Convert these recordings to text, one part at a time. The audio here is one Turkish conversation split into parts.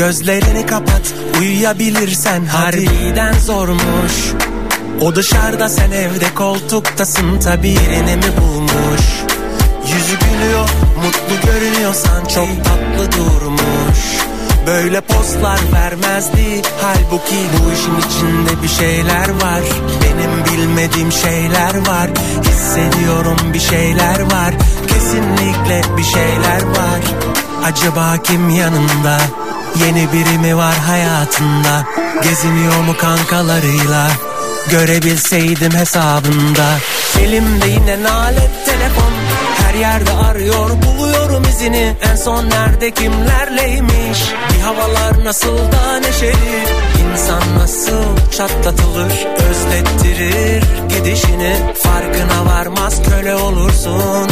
Gözlerini kapat uyuyabilirsen harbiden zormuş. O dışarıda sen evde koltuktasın tabi yerini mi bulmuş? Yüzü gülüyor mutlu görünüyorsan çok tatlı durmuş. Böyle postlar vermezdi Halbuki bu işin içinde bir şeyler var. Benim bilmediğim şeyler var Hissediyorum bir şeyler var. Kesinlikle bir şeyler var. Acaba kim yanında Yeni biri mi var hayatında? Geziniyor mu kankalarıyla? Görebilseydim hesabında. Elimde yine nalet telefon. Her yerde arıyor buluyorum izini. En son nerede kimlerleymiş Bir havalar nasıl da neşeli? İnsan nasıl çatlatılır Özlettirir gidişini? Farkına varmaz köle olursun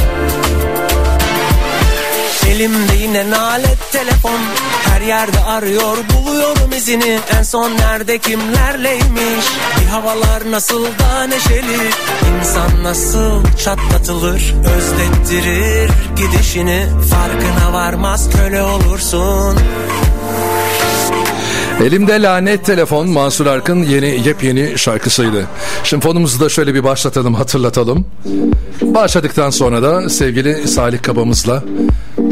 Elimde yine nalet telefon. Her yerde arıyor buluyorum izini. En son nerede kimlerleymiş? Bir havalar nasıl da neşeli? İnsan nasıl çatlatılır? Özlettirir gidişini. Farkına varmaz köle olursun. Elimde lanet telefon Mansur Arkın yeni yepyeni şarkısıydı. Şimdi fonumuzu da şöyle bir başlatalım hatırlatalım. Başladıktan sonra da sevgili Salih Kabamızla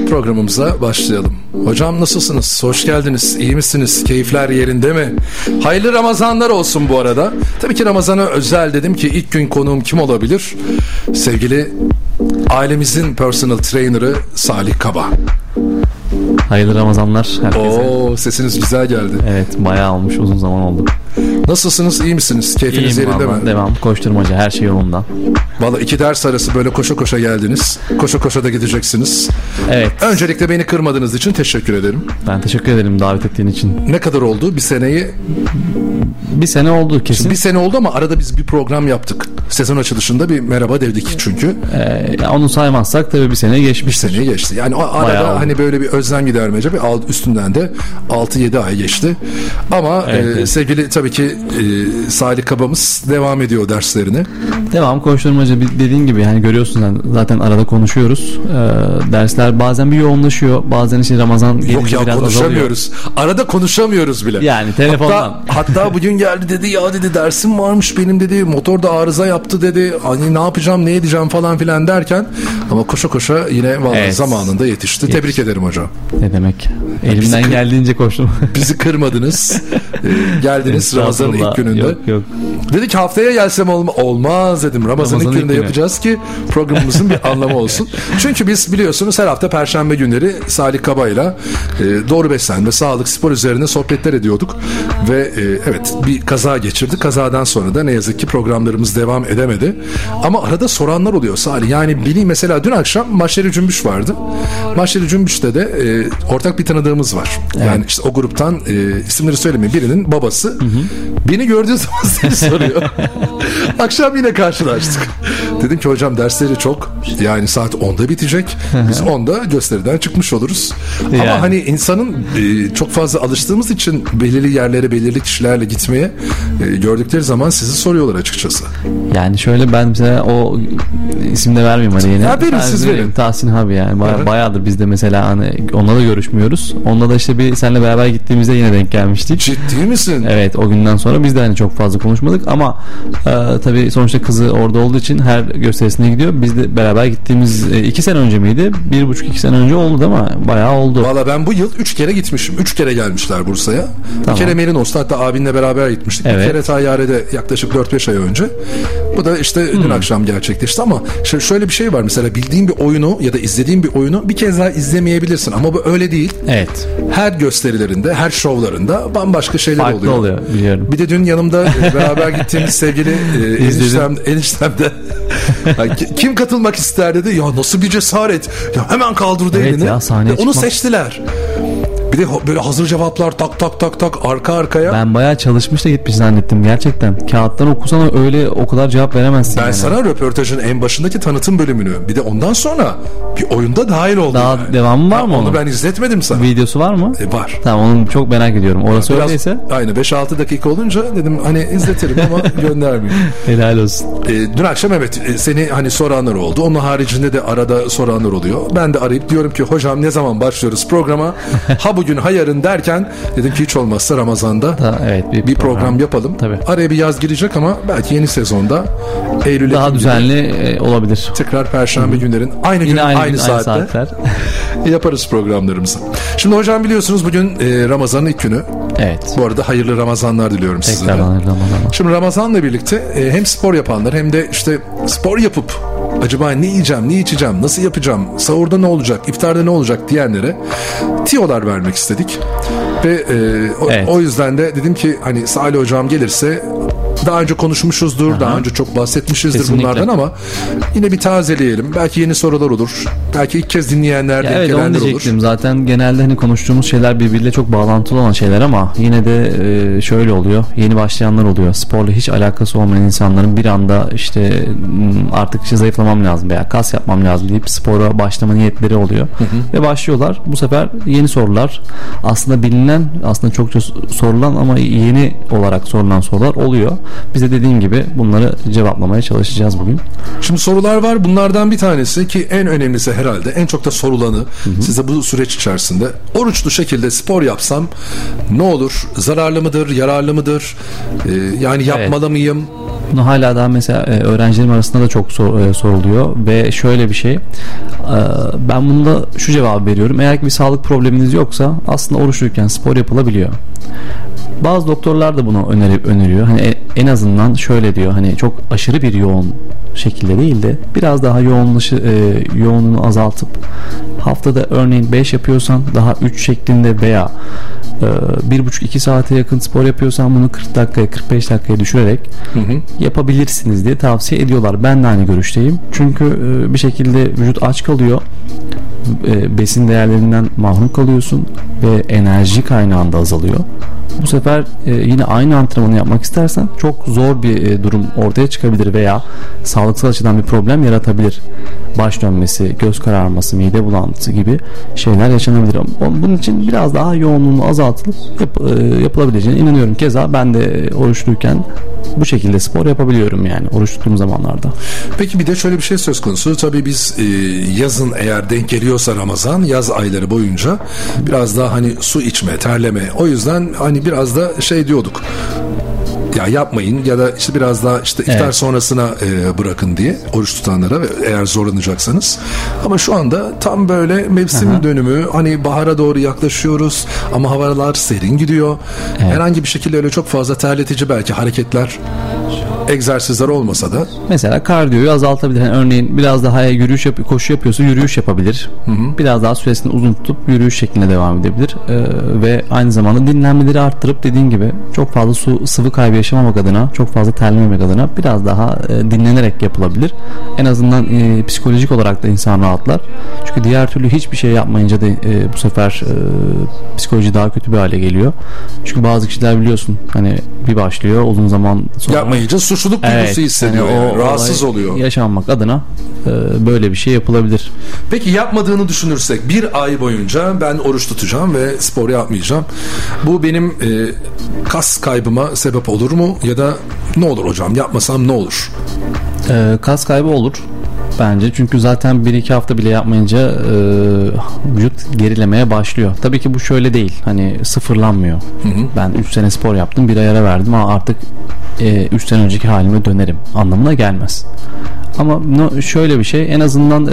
programımıza başlayalım. Hocam nasılsınız? Hoş geldiniz. İyi misiniz? Keyifler yerinde mi? Hayırlı Ramazanlar olsun bu arada. Tabii ki Ramazan'a özel dedim ki ilk gün konuğum kim olabilir? Sevgili ailemizin personal trainer'ı Salih Kaba. Hayırlı Ramazanlar herkese. Oo sesiniz güzel geldi. Evet bayağı olmuş uzun zaman oldu. Nasılsınız? iyi misiniz? Keyfiniz İyiyim yerinde valla mi? devam koşturmaca her şey yolunda. Valla iki ders arası böyle koşa koşa geldiniz. Koşa koşa da gideceksiniz. Evet Öncelikle beni kırmadığınız için teşekkür ederim. ben teşekkür ederim davet ettiğin için. Ne kadar oldu? Bir seneyi Bir sene oldu kesin. bir sene oldu ama arada biz bir program yaptık. Sezon açılışında bir merhaba dedik çünkü. Ee, onu saymazsak tabii bir sene Bir geçmiş. seneye geçti. Yani o arada Bayağı oldu. hani böyle bir özlem gidermece bir alt, üstünden de 6-7 ay geçti. Ama Evet, e, evet. sevgili tabii ki e, Salih Kabamız devam ediyor derslerini. Devam koşturmaca bir- dediğin gibi yani görüyorsun zaten arada konuşuyoruz. Ee, dersler bazen bir yoğunlaşıyor. Bazen işte Ramazan Yok ya biraz azalıyor. konuşamıyoruz. Arada konuşamıyoruz bile. Yani telefondan. Hatta, hatta bugün geldi dedi ya dedi dersim varmış benim dedi motorda arıza yaptı dedi. Hani ne yapacağım ne edeceğim falan filan derken ama koşa koşa yine vallahi Evet. zamanında yetişti. Tebrik ederim hocam. Ne demek? Elimden Bizi- geldiğince koştum. Bizi kırmadınız. Geldiniz Ramazan'ın ilk gününde. Yok yok. Dedik haftaya gelsem olma, olmaz dedim. Ramazan'ın Ramazan'ın ilk gününde günü. yapacağız ki programımızın bir anlamı olsun. Çünkü biz biliyorsunuz her hafta perşembe günleri Salih Kaba'yla e, doğru beslenme, sağlık, spor üzerine sohbetler ediyorduk. Ve e, evet bir kaza geçirdik. Kazadan sonra da ne yazık ki programlarımız devam edemedi. Ama arada soranlar oluyor Salih. Yani bileyim mesela dün akşam Maşeri Cümbüş vardı. Maşeri Cümbüş'te de e, ortak bir tanıdığımız var. Yani işte o gruptan e, isimleri söylemeyeyim birinin babası. Beni gördüğü zaman seni soruyor. Akşam yine karşılaştık. Dedim ki hocam dersleri çok. Yani saat 10'da bitecek. Biz 10'da gösteriden çıkmış oluruz. Ama Yani. hani insanın e, çok fazla alıştığımız için belirli yerlere belirli kişilerle gitmeye e, gördükleri zaman sizi soruyorlar açıkçası. Yani şöyle ben mesela o isim de vermeyeyim hadi yine. Ya verin, siz verin. Tahsin abi yani baya, Evet. bayağıdır biz de mesela hani onunla da görüşmüyoruz. Onunla da işte bir seninle beraber gittiğimizde yine denk gelmiştik. Ciddi misin? Evet o günden sonra biz de hani çok fazla konuşmadık ama e, tabii sonuçta kızı orada olduğu için her gösterisine gidiyor. Biz de beraber gittiğimiz e, iki sene önce miydi? Bir buçuk iki sene önce oldu mi? Bayağı oldu. Valla ben bu yıl 3 kere gitmişim. 3 kere gelmişler Bursa'ya. Bir Tamam. kere Merinos'ta hatta abinle beraber gitmiştik. Bir Evet. kere Tayyare'de yaklaşık 4-5 ay önce. Bu da işte Hmm. dün akşam gerçekleşti ama şö- şöyle bir şey var mesela bildiğin bir oyunu ya da izlediğin bir oyunu bir kez daha izlemeyebilirsin ama bu öyle değil. Evet. Her gösterilerinde, her şovlarında bambaşka şeyler Farklı oluyor. oluyor biliyorum. Bir de dün yanımda e, beraber gittiğimiz sevgili e, eniştem, eniştem de kim katılmak ister dedi. Ya nasıl bir cesaret. Ya hemen kaldırdı Evet elini. ya, sahneye onu çıkmak- seçtiler. Bir de böyle hazır cevaplar tak tak tak tak arka arkaya. Ben, Ben bayağı çalışmış da gitmiş zannettim gerçekten. Kağıttan okusana öyle o kadar cevap veremezsin. yani. sana röportajın en başındaki tanıtım bölümünü bir de ondan sonra bir oyunda dahil oldum. Daha yani. devamı var Ha, mı Onu onun? ben izletmedim sana. Videosu var mı? E, var. Tamam onu çok merak ediyorum. Orası Biraz, öyleyse aynı 5-6 dakika olunca dedim hani izletirim ama göndermeyeyim. helal olsun. E, dün akşam evet e, seni hani soranlar oldu. Onun haricinde de arada soranlar oluyor. Ben de arayıp diyorum ki hocam ne zaman başlıyoruz programa? ha bugün bugün ha yarın derken dedim ki hiç olmazsa Ramazan'da Da, evet bir, program, yapalım. Tabii. Araya bir yaz girecek ama belki yeni sezonda Eylül Daha düzenli e, olabilir. tekrar perşembe günlerin aynı gün Yine aynı, aynı, gün, aynı saatte saatler. yaparız programlarımızı. Şimdi hocam biliyorsunuz bugün e, Ramazan'ın ilk günü. evet. Bu arada hayırlı Ramazanlar diliyorum sizlere. Tekrardan Ramazan'a. Şimdi Ramazan'la birlikte e, hem spor yapanlar hem de işte spor yapıp acaba ne yiyeceğim, ne içeceğim, nasıl yapacağım, sahurda ne olacak, iftarda ne olacak diyenlere tiyolar vermek istedik. Ve e, o, Evet. o yüzden de dedim ki hani Salih hocam gelirse daha önce konuşmuşuzdur, daha önce çok bahsetmişizdir Kesinlikle. bunlardan ama yine bir tazeleyelim. Belki yeni sorular olur. Belki ilk kez dinleyenler, Ya evet onu gelenler olur. diyecektim. Zaten genelde hani konuştuğumuz şeyler birbiriyle çok bağlantılı olan şeyler ama yine de e, şöyle oluyor. Yeni başlayanlar oluyor. Sporla hiç alakası olmayan insanların bir anda işte m, artık işte zayıflamam lazım veya kas yapmam lazım deyip spora başlama niyetleri oluyor. Ve başlıyorlar. Bu sefer yeni sorular aslında bilinen aslında çokça sorulan ama yeni olarak sorulan sorular oluyor. Biz de dediğim gibi bunları cevaplamaya çalışacağız bugün. Şimdi sorular var. Bunlardan bir tanesi ki en önemlisi herhalde en çok da sorulanı size bu süreç içerisinde oruçlu şekilde spor yapsam ne olur? Zararlı mıdır? Yararlı mıdır? Ee, yani yapmalı mıyım? Bunu hala daha mesela e, öğrencilerim arasında da çok e, soruluyor ve şöyle bir şey e, ben bunda şu cevabı veriyorum eğer ki bir sağlık probleminiz yoksa aslında oruçluyken spor yapılabiliyor. Bazı doktorlar da bunu öneri, öneriyor. Hani e- en azından şöyle diyor. Hani çok aşırı bir yoğun şekilde değil de biraz daha yoğunlaşı e, yoğunluğunu azaltıp haftada örneğin 5 yapıyorsan daha 3 şeklinde veya e, 1,5-2 saate yakın spor yapıyorsan bunu 40 dakikaya 45 dakikaya düşürerek yapabilirsiniz diye tavsiye ediyorlar. Ben de aynı görüşteyim. Çünkü e, bir şekilde vücut aç kalıyor. E, besin değerlerinden mahrum kalıyorsun ve enerji kaynağın da azalıyor. Bu sefer e, yine aynı antrenmanı yapmak istersen çok zor bir e, durum ortaya çıkabilir veya sağlıksal açıdan bir problem yaratabilir. Baş dönmesi, göz kararması, mide bulantısı gibi şeyler yaşanabilir. Bunun için biraz daha yoğunluğunu azaltılıp yap, e, yapılabileceğine inanıyorum. Keza ben de oruçluyken bu şekilde spor yapabiliyorum yani oruç tuttuğum zamanlarda. Peki bir de şöyle bir şey söz konusu. Tabii biz e, yazın eğer denk geliyorsa Ramazan yaz ayları boyunca biraz daha hani su içme, terleme. O yüzden hani biraz da şey diyorduk. Ya yapmayın ya da işte biraz daha işte iftar Evet. sonrasına e, bırakın diye oruç tutanlara eğer zorlanacaksanız. Ama şu anda tam böyle mevsim dönümü hani bahara doğru yaklaşıyoruz ama havalar serin gidiyor. Herhangi bir şekilde öyle çok fazla terletici belki hareketler egzersizler olmasa da Mesela kardiyoyu azaltabilir. Yani örneğin biraz daha yürüyüş yap koşu yapıyorsa yürüyüş yapabilir. Biraz daha süresini uzun tutup yürüyüş şeklinde devam edebilir. Ee, ve aynı zamanda dinlenmeleri arttırıp dediğin gibi çok fazla su sıvı kaybı yaşamamak adına, çok fazla terlememek adına biraz daha e, dinlenerek yapılabilir. En azından e, psikolojik olarak da insan rahatlar. Çünkü diğer türlü hiçbir şey yapmayınca da e, bu sefer e, psikoloji daha kötü bir hale geliyor. Çünkü bazı kişiler biliyorsun hani bir başlıyor uzun zaman sonra yapmayınca suçluluk duygusu hissediyor. hani yani. Rahatsız oluyor. Yaşanmak adına e, böyle bir şey yapılabilir. Peki yapmadığını düşünürsek bir ay boyunca ben oruç tutacağım ve spor yapmayacağım. Bu benim e, kas kaybıma sebep olur mu? Ya da ne olur hocam yapmasam ne olur? E, kas kaybı olur bence. Çünkü zaten 1-2 hafta bile yapmayınca e, vücut gerilemeye başlıyor. Tabii ki bu şöyle değil. Hani sıfırlanmıyor. Ben 3 sene spor yaptım. Bir ay ara verdim ama artık 3 sene önceki halime dönerim anlamına gelmez. Ama no- şöyle bir şey en azından e,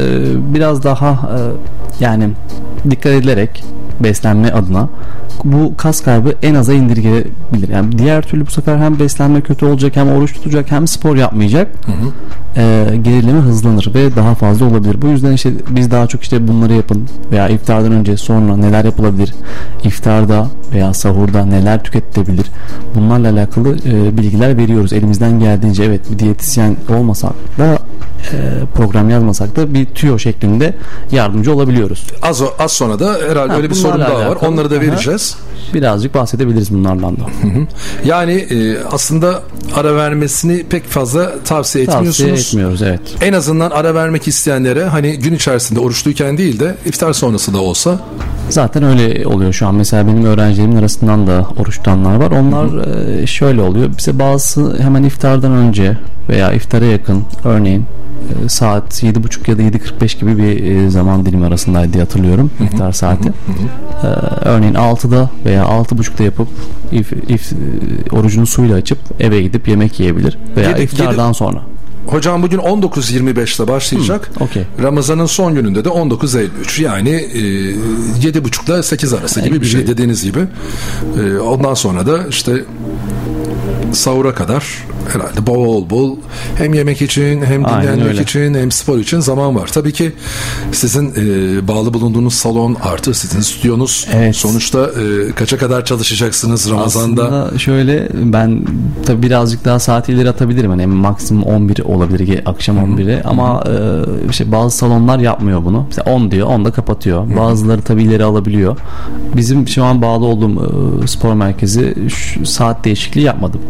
biraz daha e, yani dikkat edilerek beslenme adına bu kas kaybı en aza indirgenebilir. Yani diğer türlü bu sefer hem beslenme kötü olacak hem oruç tutacak hem spor yapmayacak. E, gerileme hızlanır ve daha fazla olabilir. Bu yüzden işte biz daha çok işte bunları yapın veya iftardan önce sonra neler yapılabilir? İftarda veya sahurda neler tüketilebilir? Bunlarla alakalı e, bilgiler veriyoruz. Elimizden geldiğince evet bir diyetisyen olmasak da program yazmasak da bir tüyo şeklinde yardımcı olabiliyoruz. Az, o- az sonra da herhalde Ha, öyle bir sorun daha var. Onları da Aha. vereceğiz. Birazcık bahsedebiliriz bunlardan da. Yani e, aslında ara vermesini pek fazla tavsiye etmiyorsunuz. Tavsiye etmiyoruz evet. En azından ara vermek isteyenlere hani gün içerisinde oruçluyken değil de iftar sonrası da olsa Zaten öyle oluyor şu an. Mesela benim öğrencilerimin arasından da oruç tutanlar var. Onlar e, şöyle oluyor. Bize bazısı hemen iftardan önce veya iftara yakın örneğin e, saat 7.30 ya da 7.45 gibi bir e, zaman dilimi arasındaydı diye hatırlıyorum iftar saati. Ee, örneğin 6'da veya 6.30'da yapıp if, if, e, orucunu suyla açıp eve gidip yemek yiyebilir veya Yedi- iftardan sonra. Hocam bugün 19.25'te başlayacak. okey. Ramazan'ın son gününde de 19.53. Yani e, 7.30 ile 8 arası gibi bir şey dediğiniz gibi. E, ondan sonra da işte sahura kadar herhalde bol bol hem yemek için hem dinlenmek için hem spor için zaman var. Tabii ki sizin e, bağlı bulunduğunuz salon artı sizin stüdyonuz Evet. sonuçta e, kaça kadar çalışacaksınız Ramazan'da? Aslında şöyle ben tabii birazcık daha saat ileri atabilirim. Hani maksimum 11 olabilir ge- akşam 11'e ama e, işte bazı salonlar yapmıyor bunu. Mesela 10 diyor 10'da kapatıyor. Bazıları tabii ileri alabiliyor. Bizim şu an bağlı olduğum e, spor merkezi şu saat değişikliği yapmadım.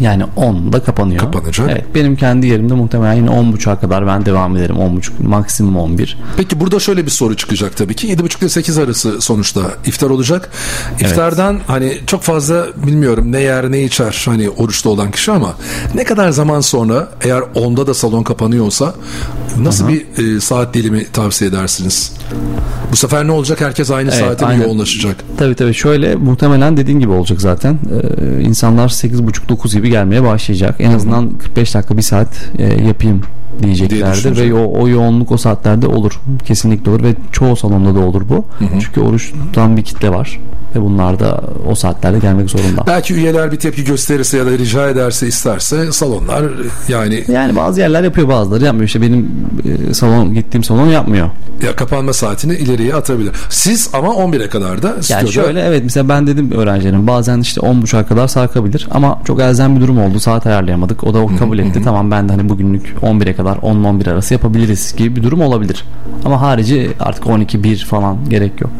Yani 10'da kapanıyor. Kapanacak. Evet, benim kendi yerimde muhtemelen yine 10.30'a kadar ben devam ederim. 10.30 maksimum 11. Peki burada şöyle bir soru çıkacak tabii ki. 7.30 ile 8 arası sonuçta iftar olacak. İftardan hani çok fazla bilmiyorum ne yer ne içer hani oruçta olan kişi ama ne kadar zaman sonra eğer 10'da da salon kapanıyorsa nasıl bir e, saat dilimi tavsiye edersiniz? Bu sefer ne olacak? Herkes aynı Evet, saate mi yoğunlaşacak? Tabii tabii şöyle muhtemelen dediğin gibi olacak zaten. Ee, insanlar 8.30-9 gibi gelmeye başlayacak. En azından 45 dakika bir saat e, yapayım Diye diyeceklerdir ve o, o yoğunluk o saatlerde olur. Kesinlikle olur ve çoğu salonda da olur bu. Çünkü oruç tutan bir kitle var ve bunlar da o saatlerde gelmek zorunda. Belki üyeler bir tepki gösterirse ya da rica ederse isterse salonlar yani Yani bazı yerler yapıyor bazıları yapmıyor. İşte benim e, salon gittiğim salon yapmıyor. ya kapanma saatini ileriye atabilir. Siz ama 11'e kadar da Yani stüdyoda- şöyle evet mesela ben dedim öğrencilerim bazen işte 10.30'a kadar sarkabilir ama çok elzem bir durum oldu saat ayarlayamadık o da o kabul etti tamam ben de hani bugünlük 11'e kadar 10-11 arası yapabiliriz gibi bir durum olabilir ama harici artık 12-1 falan gerek yok.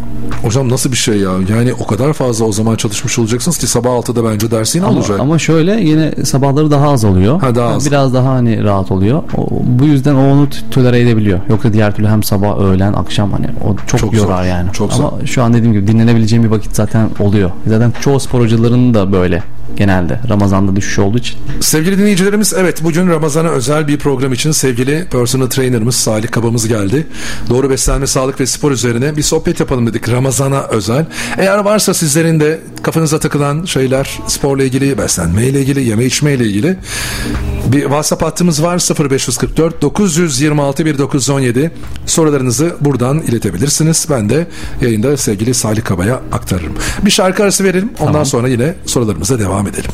Hocam nasıl bir şey ya? Yani o kadar fazla o zaman çalışmış olacaksınız ki sabah 6'da bence dersin Ama, olacak. ama şöyle yine sabahları daha az oluyor. Ha, daha az. Biraz daha hani rahat oluyor. O, bu yüzden o onu t- tolere edebiliyor. Yoksa diğer türlü hem sabah öğlen akşam hani o çok, Çok yorar zor, yani. çok ama şu an dediğim gibi dinlenebileceğim bir vakit zaten oluyor. Zaten çoğu spor hocalarının da böyle genelde Ramazan'da düşüş olduğu için. Sevgili dinleyicilerimiz evet bugün Ramazan'a özel bir program için sevgili personal trainerımız Salih Kabamız geldi. Doğru beslenme, sağlık ve spor üzerine bir sohbet yapalım dedik Ramazan'a özel. Eğer varsa sizlerin de kafanıza takılan şeyler sporla ilgili, beslenmeyle ilgili, yeme içme ile ilgili bir WhatsApp hattımız var 0544 926 1917 sorularınızı buradan iletebilirsiniz. Ben de yayında sevgili Salih Kaba'ya aktarırım. Bir şarkı arası verelim. Ondan Tamam. sonra yine sorularımıza devam edelim.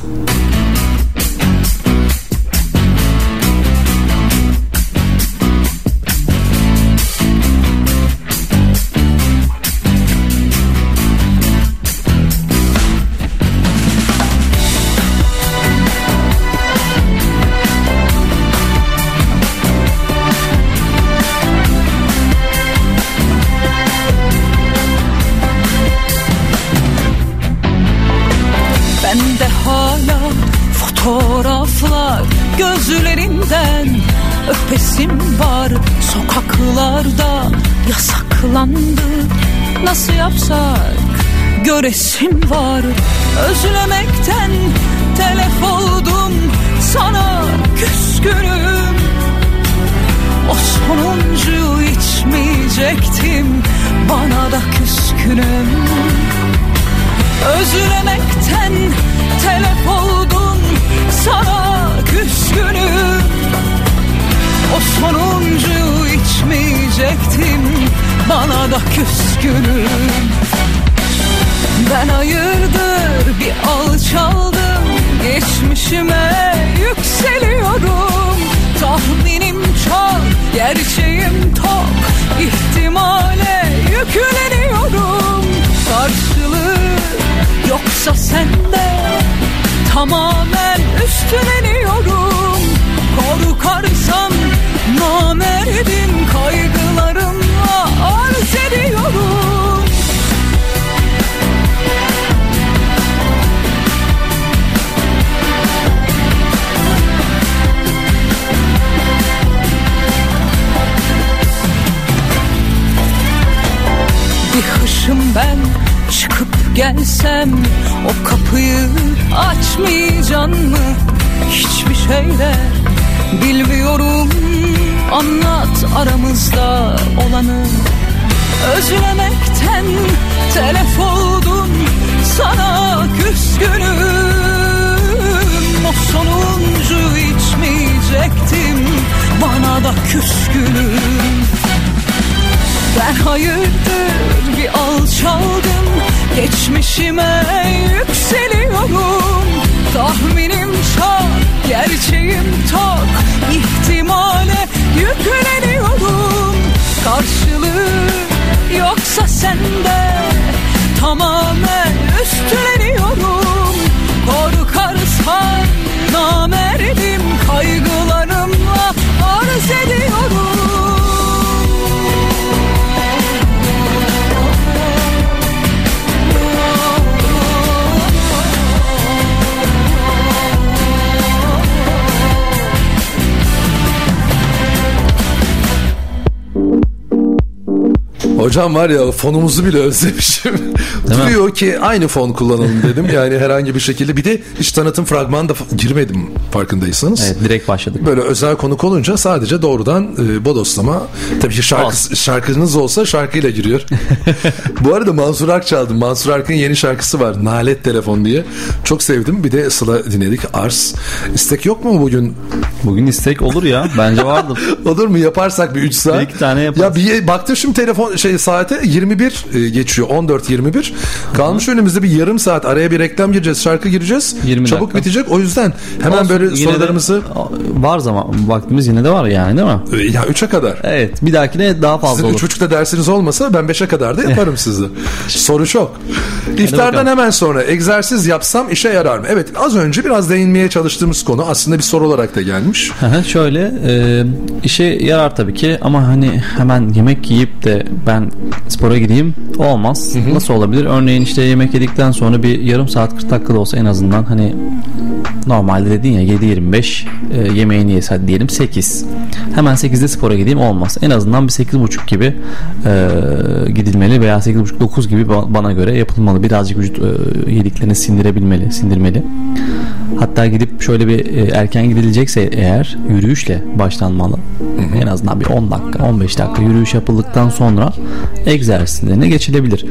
Bende hala fotoğraflar gözlerinden öpesim var. Sokaklarda yasaklandı. Nasıl yapsak? Göresim var. Özlemekten telef oldum. Sana küskünüm. O sonuncuyu içmeyecektim. Bana da küskünüm Özlemekten telef oldum sana küskünüm. O sonuncu içmeyecektim bana da küskünüm. Ben hayırdır bir alçaldım Geçmişime yükseliyorum. Tahminim çok gerçeğim tok ihtimale yükleniyorum Karşılığı yoksa sende Tamamen üstleniyorum Korkarsam namerdim Kaygılarımla arz ediyorum Bir hışım ben çıkıp gelsem O kapıyı açmayacaksın mı? Hiçbir şeyde bilmiyorum. Anlat aramızda olanı. Özlemekten telef oldum sana küskünüm. O sonuncu içmeyecektim bana da küskünüm Ben hayırdır bir alçaldım Geçmişime yükseliyorum. Tahminim çok, gerçeğim tok İhtimale yükleniyorum. Karşılığı yoksa sende Tamamen üstleniyorum. Korkarsan namerdim Kaygılarımla Hocam var ya fonumuzu bile özlemişim. Duruyor ki aynı fon kullanalım dedim. Yani herhangi bir şekilde bir de hiç tanıtım fragmanı da girmedim farkındaysanız. Evet direkt başladık. Böyle özel konuk olunca sadece doğrudan e, bodoslama. Tabii ki şarkı, şarkınız olsa şarkıyla giriyor. Bu arada Mansur Ark çaldım. Mansur Ark'ın yeni şarkısı var. Nalet Telefon diye. Çok sevdim. Bir de Sıla dinledik. Ars. İstek yok mu bugün? Bugün istek olur ya. Bence vardır. Olur mu? Yaparsak bir 3 saat. Bir iki tane yaparız. Ya bir baktım şimdi telefon şey saate 21 e, geçiyor. 14 21. Kalmış önümüzde bir yarım saat. Araya bir reklam gireceğiz. Şarkı gireceğiz. 20 Çabuk dakika. bitecek. O yüzden hemen Olsun, böyle yine de sorularımızı var zaman vaktimiz yine de var yani değil mi? E, ya 3'e kadar. Evet bir dahakine daha fazla Sizin olur. üç buçukta dersiniz olmasa ben beşe kadar da yaparım sizi. Soru çok. İftardan hemen sonra egzersiz yapsam işe yarar mı? Evet az önce biraz değinmeye çalıştığımız konu aslında bir soru olarak da gelmiş. Hı hı, Şöyle e, işe yarar tabii ki ama hani hemen yemek yiyip de ben spora gideyim olmaz. Nasıl olabilir? Örneğin işte yemek yedikten sonra bir yarım saat 40 dakika da olsa en azından hani normalde dedin ya 7.25 e, yemeğini yese hadi diyelim 8. Hemen 8'de spora gideyim olmaz. En azından bir 8.30 gibi e, gidilmeli veya 8.30-9 gibi ba- bana göre yapılmalı. Birazcık vücut e, yediklerini sindirebilmeli, sindirmeli. Hatta gidip şöyle bir e, erken gidilecekse eğer yürüyüşle başlanmalı. En azından bir 10 dakika, 15 dakika yürüyüş yapıldıktan sonra egzersizlerine geçilebilir.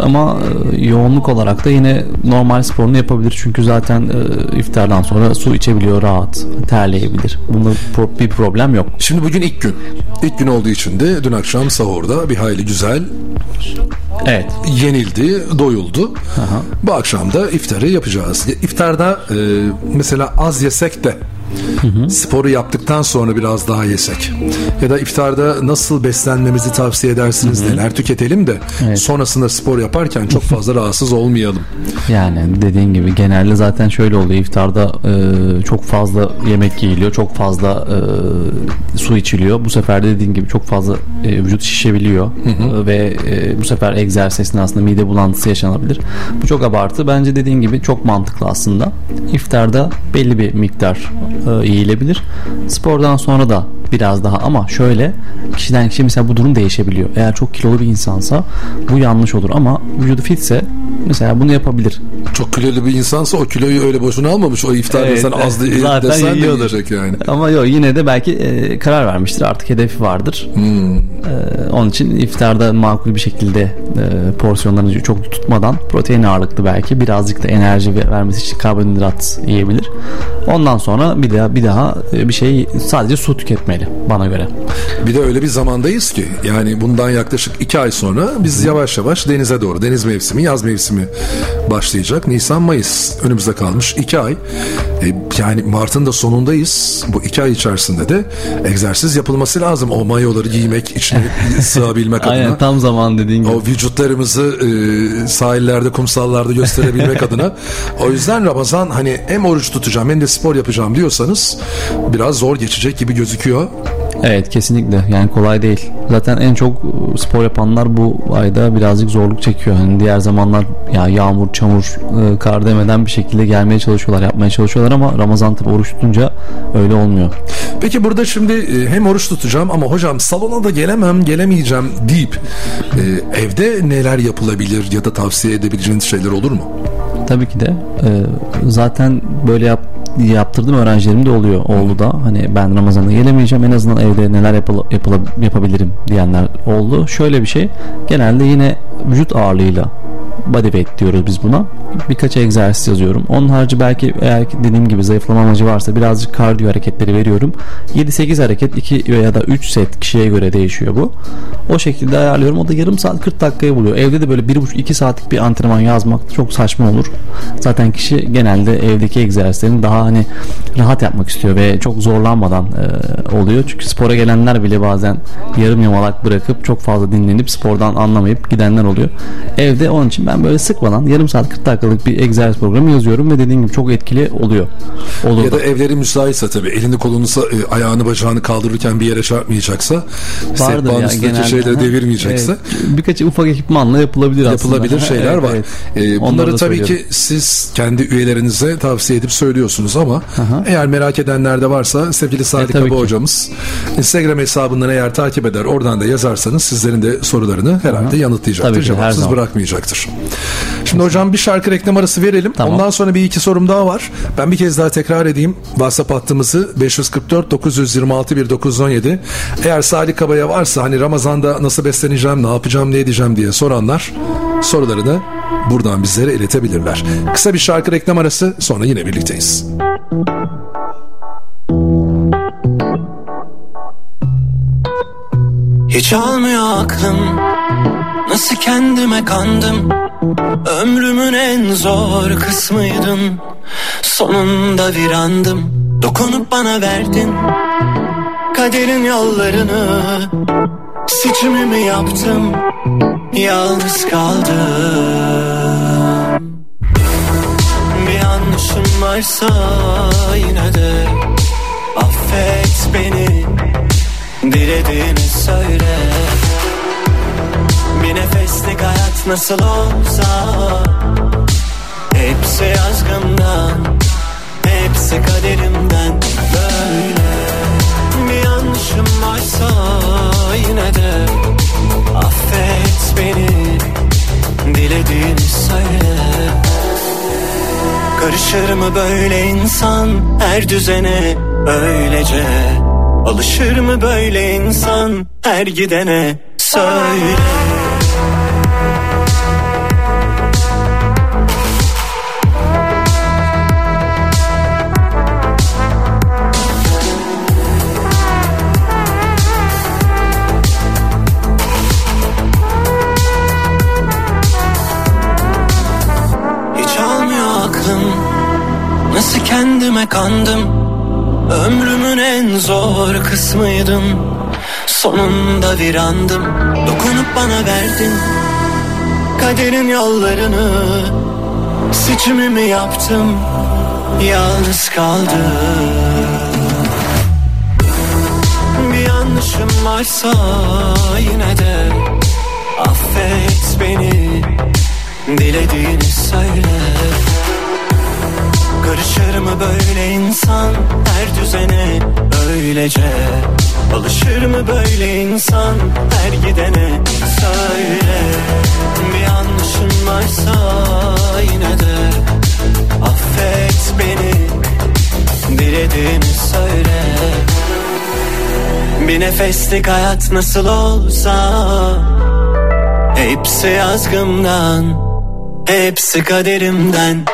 Ama e, yoğunluk olarak da yine normal sporunu yapabilir. Çünkü zaten e, iftardan sonra su içebiliyor rahat, terleyebilir. Bunda bir problem yok. Şimdi bugün ilk gün. İlk gün olduğu için de dün akşam sahurda bir hayli güzel Evet. yenildi, doyuldu. Bu akşam da iftarı yapacağız. İftarda e, mesela az yesek de sporu yaptıktan sonra biraz daha yesek. Ya da iftarda nasıl beslenmemizi tavsiye edersiniz neler tüketelim de Evet. sonrasında spor yaparken çok fazla rahatsız olmayalım. Yani dediğin gibi genelde zaten şöyle oluyor. İftarda e, çok fazla yemek yiyiliyor çok fazla e, su içiliyor. Bu sefer de dediğin gibi çok fazla e, vücut şişebiliyor E, ve e, bu sefer egzersiz esnasında mide bulantısı yaşanabilir. Bu çok abartı. Bence dediğin gibi çok mantıklı aslında. İftarda belli bir miktar e, yiyilebilir spordan sonra da biraz daha ama şöyle kişiden kişiye mesela bu durum değişebiliyor. Eğer çok kilolu bir insansa bu yanlış olur ama vücudu fitse mesela bunu yapabilir Çok kilolu bir insansa o kiloyu öyle boşuna almamış o iftarda Evet, sen az da, zaten desen de yiyecek yani. Ama yok yine de belki e, karar vermiştir artık hedefi vardır. Hmm. E, onun için iftarda makul bir şekilde e, porsiyonlarını çok tutmadan protein ağırlıklı belki birazcık da enerji ve- vermesi için karbonhidrat yiyebilir. Ondan sonra bir daha bir daha e, bir şey sadece su tüketmeli bana göre. Bir de öyle bir zamandayız ki yani bundan yaklaşık iki ay sonra biz yavaş yavaş denize doğru deniz mevsimi yaz mevsimi başlayacak. Nisan Mayıs önümüzde kalmış iki ay. E, yani Mart'ın da sonundayız. Bu iki ay içerisinde de egzersiz yapılması lazım. O mayoları giymek içine sığabilmek adına. Aynen tam zaman dediğin gibi. O vücutlarımızı e, sahillerde, kumsallarda gösterebilmek adına. O yüzden Ramazan hani hem oruç tutacağım hem de spor yapacağım diyorsanız biraz zor geçecek gibi gözüküyor. Evet kesinlikle yani kolay değil. Zaten en çok e, spor yapanlar bu ayda birazcık zorluk çekiyor. Hani diğer zamanlar ya yağmur, çamur, e, kar demeden bir şekilde gelmeye çalışıyorlar, yapmaya çalışıyorlar ama Ramazan tabi oruç tutunca öyle olmuyor. Peki burada şimdi e, hem oruç tutacağım ama hocam salona da gelemem, gelemeyeceğim deyip evde neler yapılabilir ya da tavsiye edebileceğiniz şeyler olur mu? Tabii ki de zaten böyle yap yaptırdığım öğrencilerim de oluyor. Oldu da hani ben Ramazan'da gelemeyeceğim en azından evde neler yapıl, yapıl, yapabilirim diyenler oldu. Şöyle bir şey genelde yine vücut ağırlığıyla body weight diyoruz biz buna. Birkaç egzersiz yazıyorum. Onun harici belki eğer dediğim gibi zayıflama amacı varsa birazcık kardiyo hareketleri veriyorum. 7-8 hareket 2 veya da 3 set kişiye göre değişiyor bu. O şekilde ayarlıyorum. O da yarım saat 40 dakikayı buluyor. Evde de böyle 1,5-2 saatlik bir antrenman yazmak çok saçma olur. Zaten kişi genelde evdeki egzersizlerini daha hani rahat yapmak istiyor ve çok zorlanmadan e, oluyor. Çünkü spora gelenler bile bazen yarım yamalak bırakıp çok fazla dinlenip spordan anlamayıp gidenler oluyor. Evde onun için ben böyle sıkmadan yarım saat 40 dakikalık bir egzersiz programı yazıyorum ve dediğim gibi çok etkili oluyor. Olur ya da, evleri müsaitse tabii elini kolunu e, ayağını bacağını kaldırırken bir yere çarpmayacaksa Vardır ya genelde. şeyleri devirmeyecekse evet, birkaç ufak ekipmanla yapılabilir aslında. Yapılabilir şeyler evet, var. Evet. Ee, bunları tabii ki siz kendi üyelerinize tavsiye edip söylüyorsunuz ama Aha. eğer merak edenler de varsa sevgili Sadi e, Kaba hocamız Instagram hesabından eğer takip eder oradan da yazarsanız sizlerin de sorularını herhalde Aha. yanıtlayacaktır. Tabii ki, Cevapsız bırakmayacaktır. Şimdi hocam bir şarkı reklam arası verelim. Tamam. Ondan sonra bir iki sorum daha var. Ben bir kez daha tekrar edeyim. WhatsApp hattımızı 544 926 1917. Eğer Salih Kaba'ya varsa hani Ramazan'da nasıl besleneceğim, ne yapacağım, ne edeceğim diye soranlar sorularını buradan bizlere iletebilirler. Kısa bir şarkı reklam arası sonra yine birlikteyiz. Hiç almıyor aklım Nasıl kendime kandım Ömrümün en zor kısmıydın Sonunda virandım. Dokunup bana verdin. Kaderin yollarını Seçimimi yaptım. Yalnız kaldım. Bir yanlışım varsa yine de Affet beni. Dilediğini söyle nefeslik hayat nasıl olsa Hepsi yazgımdan Hepsi kaderimden Böyle. Bir yanlışım varsa yine de Affet beni Dilediğini söyle. Karışır mı böyle insan her düzene? Öylece Alışır mı böyle insan her gidene? Söyle zor kısmıydın Sonunda virandım. Dokunup bana verdin Kaderin yollarını. Seçimimi yaptım Yalnız kaldım. Bir yanlışım varsa yine de Affet beni. Dilediğini söyle Karışır mı böyle insan? Her düzene öylece. Alışır mı böyle insan? Her gidene söyle. Bir yanlışın varsa yine de affet beni. Dilediğini söyle. Bir nefeslik hayat nasıl olsa Hepsi yazgımdan Hepsi kaderimden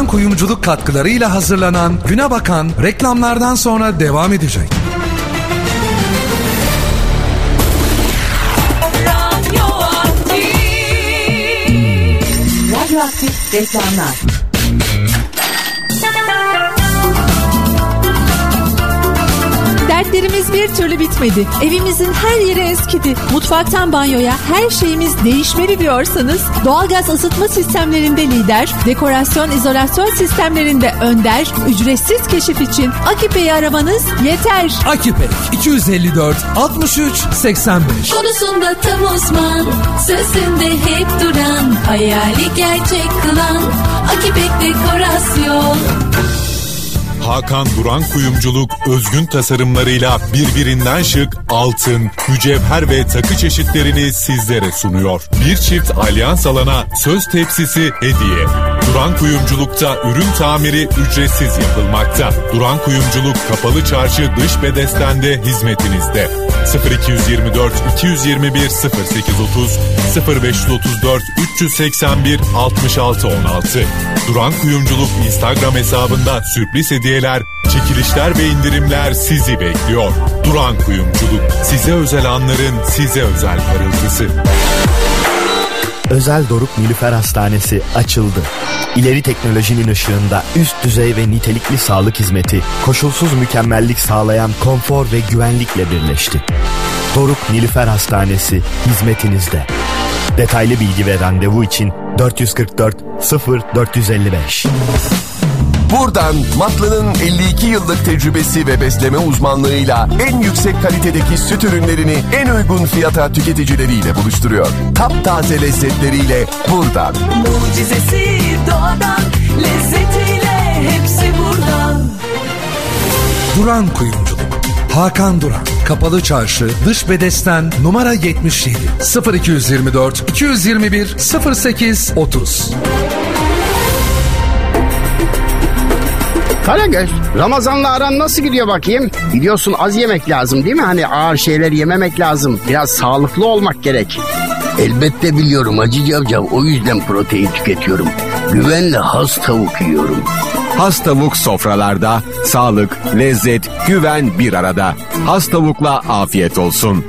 Duran Kuyumculuk katkılarıyla hazırlanan Güne Bakan reklamlardan sonra devam edecek. Radyoaktif reklamlar. Dertlerimiz bir türlü bitmedi. Evimizin her yeri eskidi. Mutfaktan banyoya her şeyimiz değişmeli diyorsanız doğalgaz ısıtma sistemlerinde lider, dekorasyon izolasyon sistemlerinde önder, ücretsiz keşif için Akipe'yi aramanız yeter. Akipek 254 63 85 Konusunda tam uzman, sözünde hep duran, hayali gerçek kılan Akipek Dekorasyon. Hakan Duran Kuyumculuk özgün tasarımlarıyla birbirinden şık altın, mücevher ve takı çeşitlerini sizlere sunuyor. Bir çift alyans alana söz tepsisi hediye. Duran Kuyumculuk'ta ürün tamiri ücretsiz yapılmakta. Duran Kuyumculuk Kapalı Çarşı dış bedestende hizmetinizde. 0224 221 0830 0534 381 66 16 Duran Kuyumculuk Instagram hesabında sürpriz hediyeler, çekilişler ve indirimler sizi bekliyor. Duran Kuyumculuk size özel anların size özel parıltısı. Özel Doruk Nilüfer Hastanesi açıldı. İleri teknolojinin ışığında üst düzey ve nitelikli sağlık hizmeti, koşulsuz mükemmellik sağlayan konfor ve güvenlikle birleşti. Doruk Nilüfer Hastanesi hizmetinizde. Detaylı bilgi ve randevu için 444 0455. Buradan Matlı'nın 52 yıllık tecrübesi ve besleme uzmanlığıyla en yüksek kalitedeki süt ürünlerini en uygun fiyata tüketicileriyle buluşturuyor. Taptaze lezzetleriyle buradan. Mucizesi doğadan lezzetiyle hepsi buradan. Duran Kuyumculuk Hakan Duran Kapalı Çarşı Dış Bedesten numara 77 0224 221 08 30 Karagöz, Ramazan'la aran nasıl gidiyor bakayım? Biliyorsun az yemek lazım değil mi? Hani ağır şeyler yememek lazım. Biraz sağlıklı olmak gerek. Elbette biliyorum Hacı Cavcav o yüzden protein tüketiyorum. Güvenle has tavuk yiyorum. Has tavuk sofralarda sağlık, lezzet, güven bir arada. Has tavukla afiyet olsun.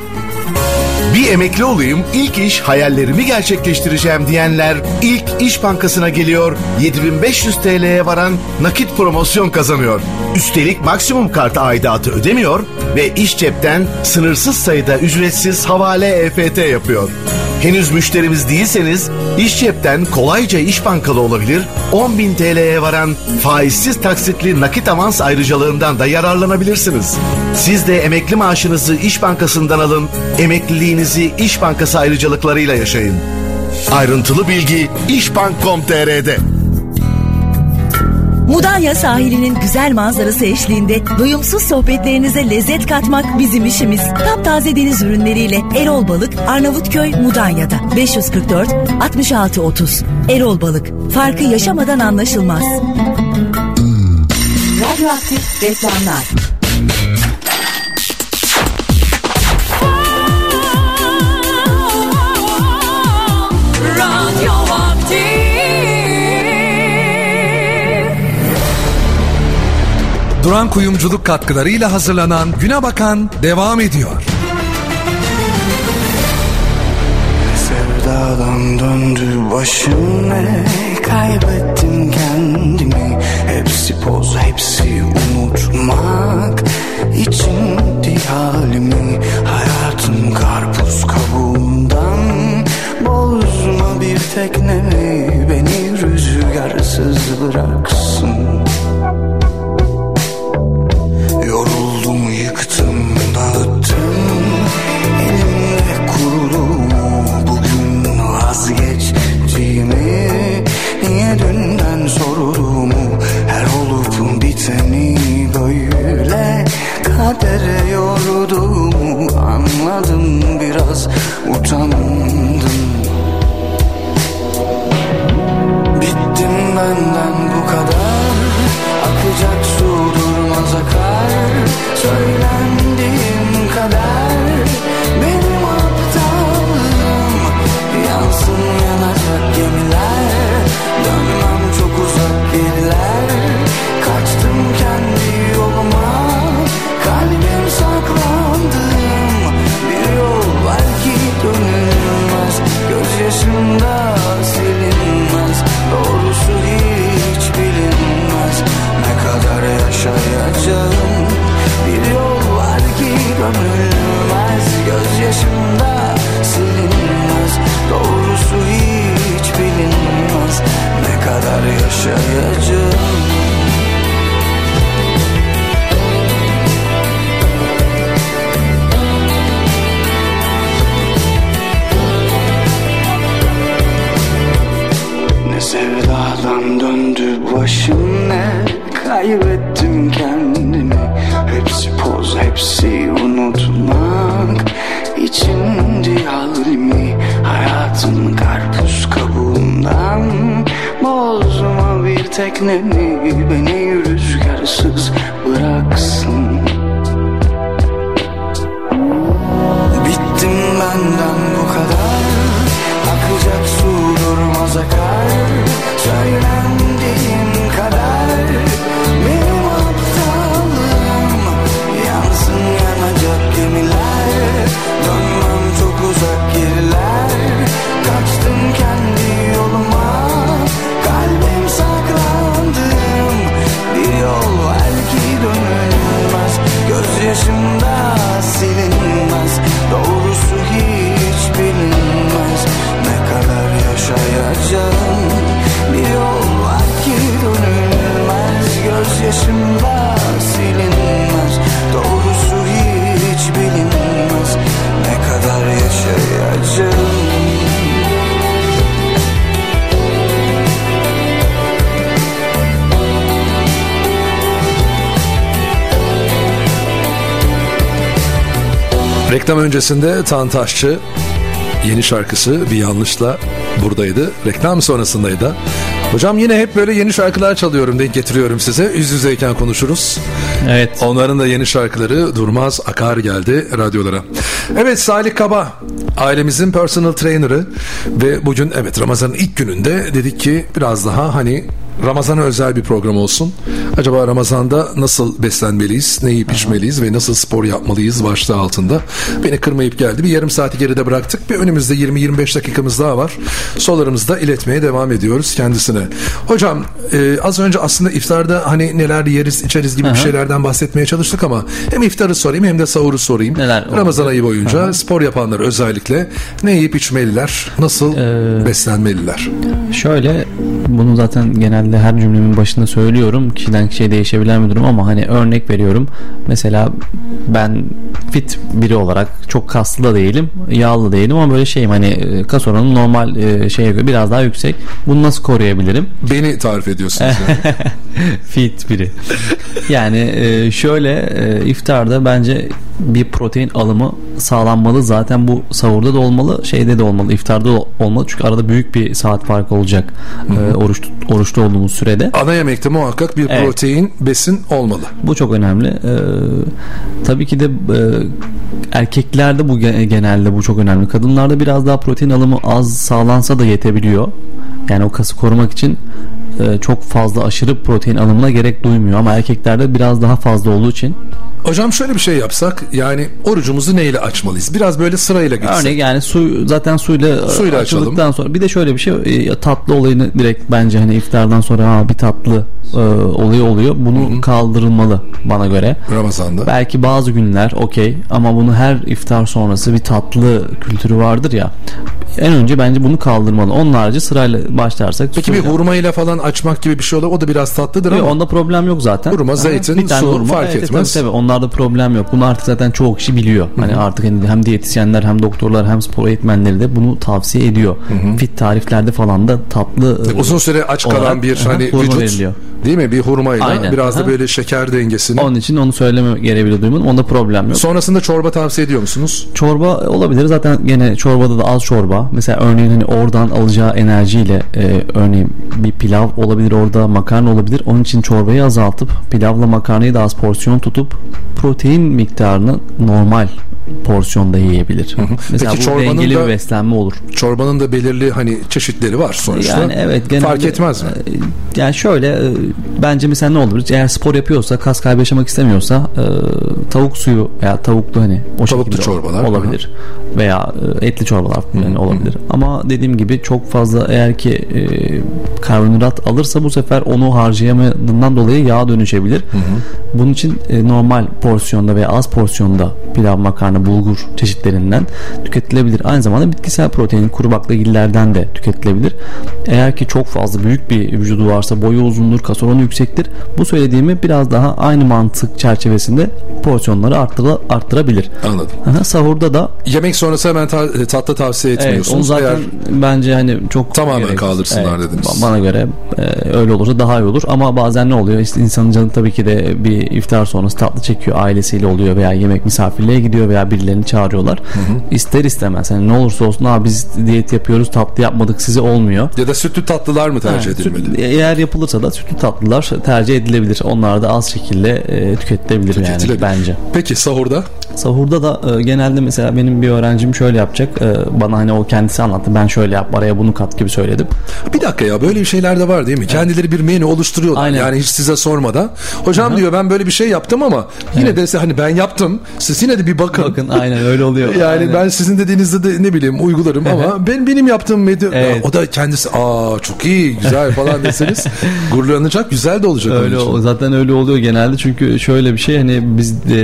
Bir emekli olayım, ilk iş hayallerimi gerçekleştireceğim diyenler ilk İş Bankası'na geliyor, 7500 TL'ye varan nakit promosyon kazanıyor. Üstelik maksimum kart aidatı ödemiyor ve iş cepten sınırsız sayıda ücretsiz havale EFT yapıyor. Henüz müşterimiz değilseniz iş cepten kolayca iş bankalı olabilir, 10.000 TL'ye varan faizsiz taksitli nakit avans ayrıcalığından da yararlanabilirsiniz. Siz de emekli maaşınızı İş Bankası'ndan alın, emekliliğinizi İş Bankası ayrıcalıklarıyla yaşayın. Ayrıntılı bilgi işbank.com.tr'de. Mudanya sahilinin güzel manzarası eşliğinde doyumsuz sohbetlerinize lezzet katmak bizim işimiz. Taptaze deniz ürünleriyle Erol Balık, Arnavutköy, Mudanya'da. 544 66 30. Erol Balık. Farkı yaşamadan anlaşılmaz. Radyoaktif reklamlar. Duran Kuyumculuk katkılarıyla hazırlanan Güne Bakan devam ediyor. Sevdadan döndü başım ne? Kaybettim kendimi. Hepsi poz hepsi unutmak. İçindi halimi Hayatım karpuz kabuğundan. Bozma bir tekne mi? Beni rüzgarsız bıraksın turn Ne sevdadan döndü başım Kaybettim kendimi. Hepsi poz hepsi unutmak içindi halimi Hayatım tekneni beni rüzgarsız bıraksın Reklam öncesinde Tan Taşçı yeni şarkısı bir yanlışla buradaydı. Reklam sonrasındaydı. Hocam yine hep böyle yeni şarkılar çalıyorum denk getiriyorum size. Yüz yüzeyken konuşuruz. Evet. Onların da yeni şarkıları Durmaz Akar geldi radyolara. Evet Salih Kaba ailemizin personal trainer'ı ve bugün evet Ramazan'ın ilk gününde dedik ki biraz daha hani Ramazan'a özel bir program olsun. Acaba Ramazan'da nasıl beslenmeliyiz, ne yiyip içmeliyiz ve nasıl spor yapmalıyız başlığı altında. Beni kırmayıp geldi. Bir yarım saati geride bıraktık. Bir önümüzde 20-25 dakikamız daha var. Sorularımızı da iletmeye devam ediyoruz kendisine. Hocam e, az önce aslında iftarda hani neler yeriz içeriz gibi bir Aha. şeylerden bahsetmeye çalıştık ama hem iftarı sorayım hem de sahuru sorayım. Neler oldu? Ramazan ayı boyunca spor yapanlar özellikle ne yiyip içmeliler, nasıl Ee, beslenmeliler? Şöyle bunu zaten genelde her cümlemin başında söylüyorum. Kişiden kişiye değişebilen bir durum ama hani örnek veriyorum. Mesela ben fit biri olarak çok kaslı da değilim, yağlı değilim ama böyle şeyim hani e, kas oranı normal e, şeye göre biraz daha yüksek. Bunu nasıl koruyabilirim? Beni tarif ediyorsunuz. fit biri. Yani e, şöyle iftarda bence bir protein alımı sağlanmalı. Zaten bu sahurda da olmalı, şeyde de olmalı, iftarda da olmalı. Çünkü arada büyük bir saat farkı olacak e, oruç oruçta olduğumuz sürede. Ana yemekte muhakkak bir Evet. protein, besin olmalı. Bu çok önemli. Ee, tabii ki de e, erkeklerde bu ge- genelde bu çok önemli. Kadınlarda biraz daha protein alımı az sağlansa da yetebiliyor. Yani o kası korumak için e, çok fazla aşırı protein alımına gerek duymuyor ama erkeklerde biraz daha fazla olduğu için Hocam şöyle bir şey yapsak yani orucumuzu neyle açmalıyız? Biraz böyle sırayla gitsek. Örnek yani su zaten suyla, Suyla açıldıktan sonra bir de şöyle bir şey e, tatlı olayını direkt bence hani iftardan sonra ha, bir tatlı e, olayı oluyor. Bunu kaldırılmalı bana göre. Ramazan'da. Belki bazı günler okey ama bunu her iftar sonrası bir tatlı kültürü vardır ya. En önce bence bunu kaldırmalı. Onun harici sırayla başlarsak. Peki bir suyla- hurma ile falan açmak gibi bir şey olur. O da biraz tatlıdır Yok, ama. onda problem yok zaten. Hurma, zeytin, bir tane su hurma. fark Evet, etmez. Tabii, tabii, onlarda problem yok. Bunu artık zaten çoğu kişi biliyor. Hani artık hani hem diyetisyenler hem doktorlar hem spor eğitmenleri de bunu tavsiye ediyor. Fit tariflerde falan da tatlı Uzun süre aç kalan bir hani vücut veriliyor. Değil mi? Bir hurmayla Aynen, biraz da aha. böyle şeker dengesini. Onun için onu söyleme gereği duymadım. Onda problem yok. Sonrasında çorba tavsiye ediyor musunuz? Çorba olabilir. Zaten gene çorbada da az çorba. Mesela örneğin hani oradan alacağı enerjiyle e, örneğin bir pilav olabilir orada makarna olabilir. Onun için çorbayı azaltıp pilavla makarnayı da az porsiyon tutup protein miktarını normal porsiyonda yiyebilir. Mesela Peki bu dengeli da- bir beslenme olur. Çorbanın da belirli hani çeşitleri var sonuçta. Yani evet genelde, Fark etmez mi? e, Yani şöyle e, bence mesela ne olur? Eğer spor yapıyorsa, kas kaybı yaşamak istemiyorsa e, tavuk suyu veya tavuklu hani o Tavuklu şekilde çorbalar, olabilir. Veya e, etli çorbalar yani olabilir. Ama dediğim gibi çok fazla eğer ki e, karbonhidrat alırsa bu sefer onu harcayamadığından dolayı yağa dönüşebilir. Bunun için e, normal porsiyonda veya az porsiyonda pilav, makarna, bulgur çeşitlerinden tüketilebilir. Aynı zamanda bitkisel protein, kuru baklagillerden de tüketilebilir. Eğer ki çok fazla büyük bir vücudu varsa boyu uzundur, kas oranı yüksektir. Bu söylediğimi biraz daha aynı mantık çerçevesinde porsiyonları arttıra, arttırabilir. Anladım. Aha, sahurda da Yemek sonrası hemen ta- e, tatlı tavsiye Evet, etmiyorsunuz. onu zaten Eğer bence hani çok Tamamen gereksiz. kaldırsınlar dediniz. Bana göre e, öyle olursa daha iyi olur ama bazen ne oluyor işte insanın canı tabii ki de bir iftar sonrası tatlı çekiyor ailesiyle oluyor veya yemek misafirliğe gidiyor veya birilerini çağırıyorlar. İster istemez hani ne olursa olsun ha biz diyet yapıyoruz tatlı yapmadık size olmuyor. ya da sütlü tatlılar mı tercih Evet, edilmeli? süt- eğer yapılırsa da sütlü tatlılar tercih edilebilir. Onlar da az şekilde e, tüketilebilir, yani Tüketilebilir. bence. Peki sahurda? Sahurda da e, genelde mesela benim bir öğrencim şöyle yapacak. E, bana hani o kendisi anlattı. Ben şöyle yap araya bunu kat gibi söyledim. Bir dakika ya böyle bir şeyler de var değil mi? Kendileri bir menü oluşturuyorlar. Aynen. Yani hiç size sormadan. Hocam diyor ben böyle bir şey yaptım ama yine de hani ben yaptım. Siz yine de bir bakın. Bakın aynen öyle oluyor. Yani Aynen. ben sizin dediğinizde de ne bileyim uygularım ama ben benim yaptığım medya Evet. o da kendisi aa çok iyi güzel falan deseniz gururlanacak güzel de olacak. Öyle onun için. o- zaten öyle oluyor genelde çünkü şöyle bir şey hani biz e,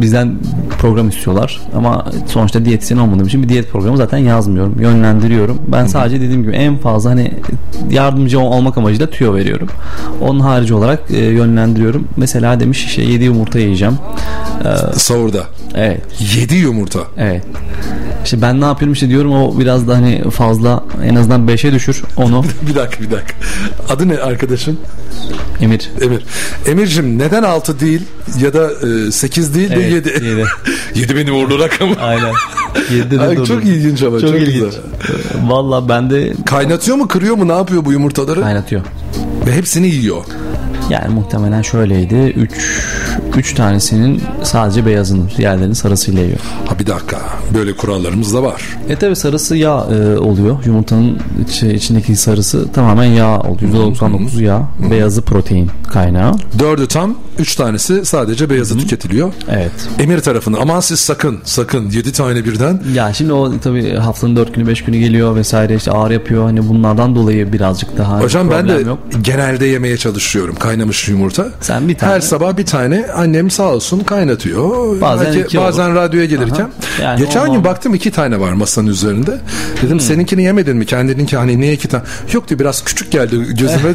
bizden program istiyorlar ama sonuçta diyetisyen olmadığım için bir diyet programı zaten yazmıyorum yönlendiriyorum ben sadece dediğim gibi en fazla hani yardımcı ol- olmak amacıyla tüyo veriyorum onun harici olarak e, yönlendiriyorum mesela demiş işte 7 yumurta yiyeceğim Ee, Sahurda. evet 7 yumurta. evet işte ben ne yapıyorum işte diyorum o biraz da hani fazla en azından 5'e düşür onu bir dakika bir dakika. Adı ne arkadaşın? Emir. Emir. Emir'cim neden 6 değil ya da 8 değil de Evet, 7? yedi. 7 benim uğurlu rakamım. Aynen. Yedi de Ay, durdum. çok ilginç ama çok, Çok ilginç. güzel. Valla ben de Kaynatıyor mu kırıyor mu ne yapıyor bu yumurtaları? kaynatıyor. Ve hepsini yiyor. Yani muhtemelen şöyleydi. 3 3 tanesinin sadece beyazını, diğerlerinin sarısıyla yiyor. Ha bir dakika. Böyle kurallarımız da var. E tabi sarısı yağ e, oluyor. Yumurtanın içi, içindeki sarısı tamamen yağ oluyor. %99 yağ. Beyazı protein kaynağı. Dördü tam, üç tanesi sadece beyazı tüketiliyor. Evet. Emir tarafını aman siz sakın sakın 7 tane birden Ya şimdi o tabi haftanın 4 günü 5 günü geliyor vesaire işte ağır yapıyor. Hani bunlardan dolayı birazcık daha Hocam ben de yok. genelde yemeye çalışıyorum kaynamış yumurta. Sen bir tane. Her sabah bir tane annem sağ olsun kaynatıyor. Bazen Belki iki bazen olur. radyoya gelirken. Aha. Yani Geçen gün normal. baktım iki tane var masanın üzerinde. Dedim seninkini yemedin mi? Kendininki hani niye iki tane? Yok diyor biraz küçük geldi gözüme.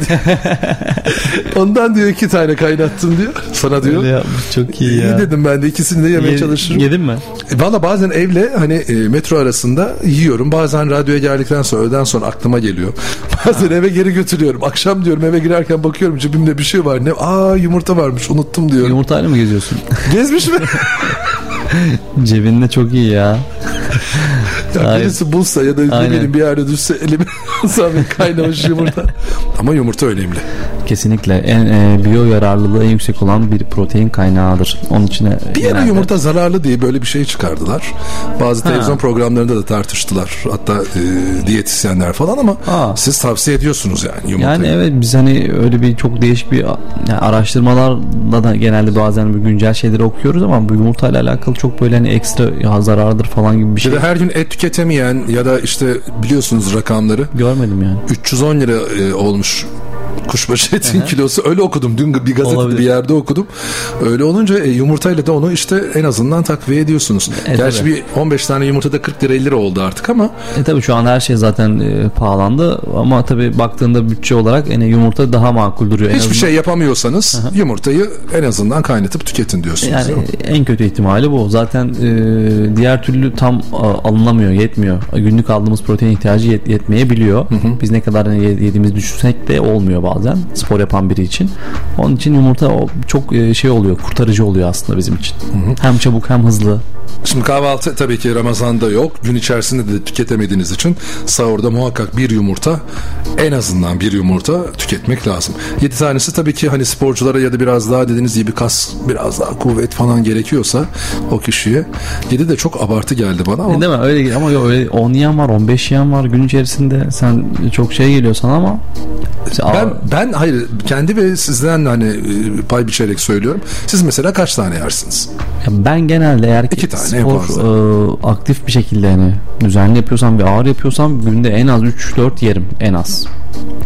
Ondan diyor iki tane kaynattım diyor. Sana diyor. Öyle yapmış, çok iyi ya. İyi dedim ben de ikisini de yemeye Ye- çalışırım. Yedin mi? E, Valla bazen evle hani e, metro arasında yiyorum. Bazen radyoya geldikten sonra öğleden sonra aklıma geliyor. Bazen eve geri götürüyorum. Akşam diyorum eve girerken bakıyorum cebimde bir şey var. Ne? Aa yumurta varmış unuttum diyorum. Yumurtayla mı geziyorsun? Gezmiş mi? Cebinde çok iyi ya. Ya Hayır. birisi bulsa ya da ne bileyim bir yerde düşse elime alsam bir kaynamış yumurta. Ama yumurta önemli. Kesinlikle en e, biyo yararlılığı en yüksek olan bir protein kaynağıdır. Onun içine Bir ara genelde- yumurta zararlı diye böyle bir şey çıkardılar. Bazı Ha. televizyon programlarında da tartıştılar. Hatta e, diyetisyenler falan ama siz tavsiye ediyorsunuz yani yumurtayı. Yani evet biz hani öyle bir çok değişik bir yani araştırmalarla da genelde bazen bir güncel şeyleri okuyoruz ama bu yumurtayla alakalı çok böyle hani ekstra ya zarardır falan gibi bir şey Ya da her gün et tüketemeyen ya da işte biliyorsunuz rakamları. Görmedim yani. 310 lira e, olmuş kuşbaşı etin Aha. kilosu. Öyle okudum. Dün bir gazetede Olabilir. bir yerde okudum. Öyle olunca e, yumurtayla da onu işte en azından takviye ediyorsunuz. E, Gerçi tabii. bir 15 tane yumurtada 40 lira 50 lira oldu artık ama E tabi şu an her şey zaten e, pahalandı ama tabi baktığında bütçe olarak yani yumurta daha makul duruyor. Hiçbir şey yapamıyorsanız yumurtayı en azından kaynatıp tüketin diyorsunuz. Yani en kötü ihtimali bu. Zaten e, diğer türlü tam a, alınamıyor, yetmiyor. Günlük aldığımız protein ihtiyacı yet, yetmeyebiliyor. Biz ne kadar hani ye- yediğimiz düşünsek de olmuyor bazen spor yapan biri için. Onun için yumurta çok e, şey oluyor, kurtarıcı oluyor aslında bizim için. Hem çabuk hem hızlı. Şimdi kahvaltı tabii ki Ramazan'da yok. Gün içerisinde de tüketemediğiniz için sahurda muhakkak bir yumurta en azından bir yumurta tüketmek lazım. 7 tanesi tabii ki hani sporculara ya da biraz daha dediğiniz gibi kas biraz daha kuvvet falan gerekiyorsa o kişiye 7 de çok abartı geldi bana ama E, Değil mi? Öyle ama yok öyle 10 yiyen var, 15 yiyen var gün içerisinde. Sen çok şey geliyor sana ama ben ben hayır kendi ve sizden hani e, pay biçerek söylüyorum. Siz mesela kaç tane yersiniz? Ya ben genelde eğer ki İki tane spor e, aktif bir şekilde hani düzenli yapıyorsam ve ağır yapıyorsam günde en az 3-4 yerim en az.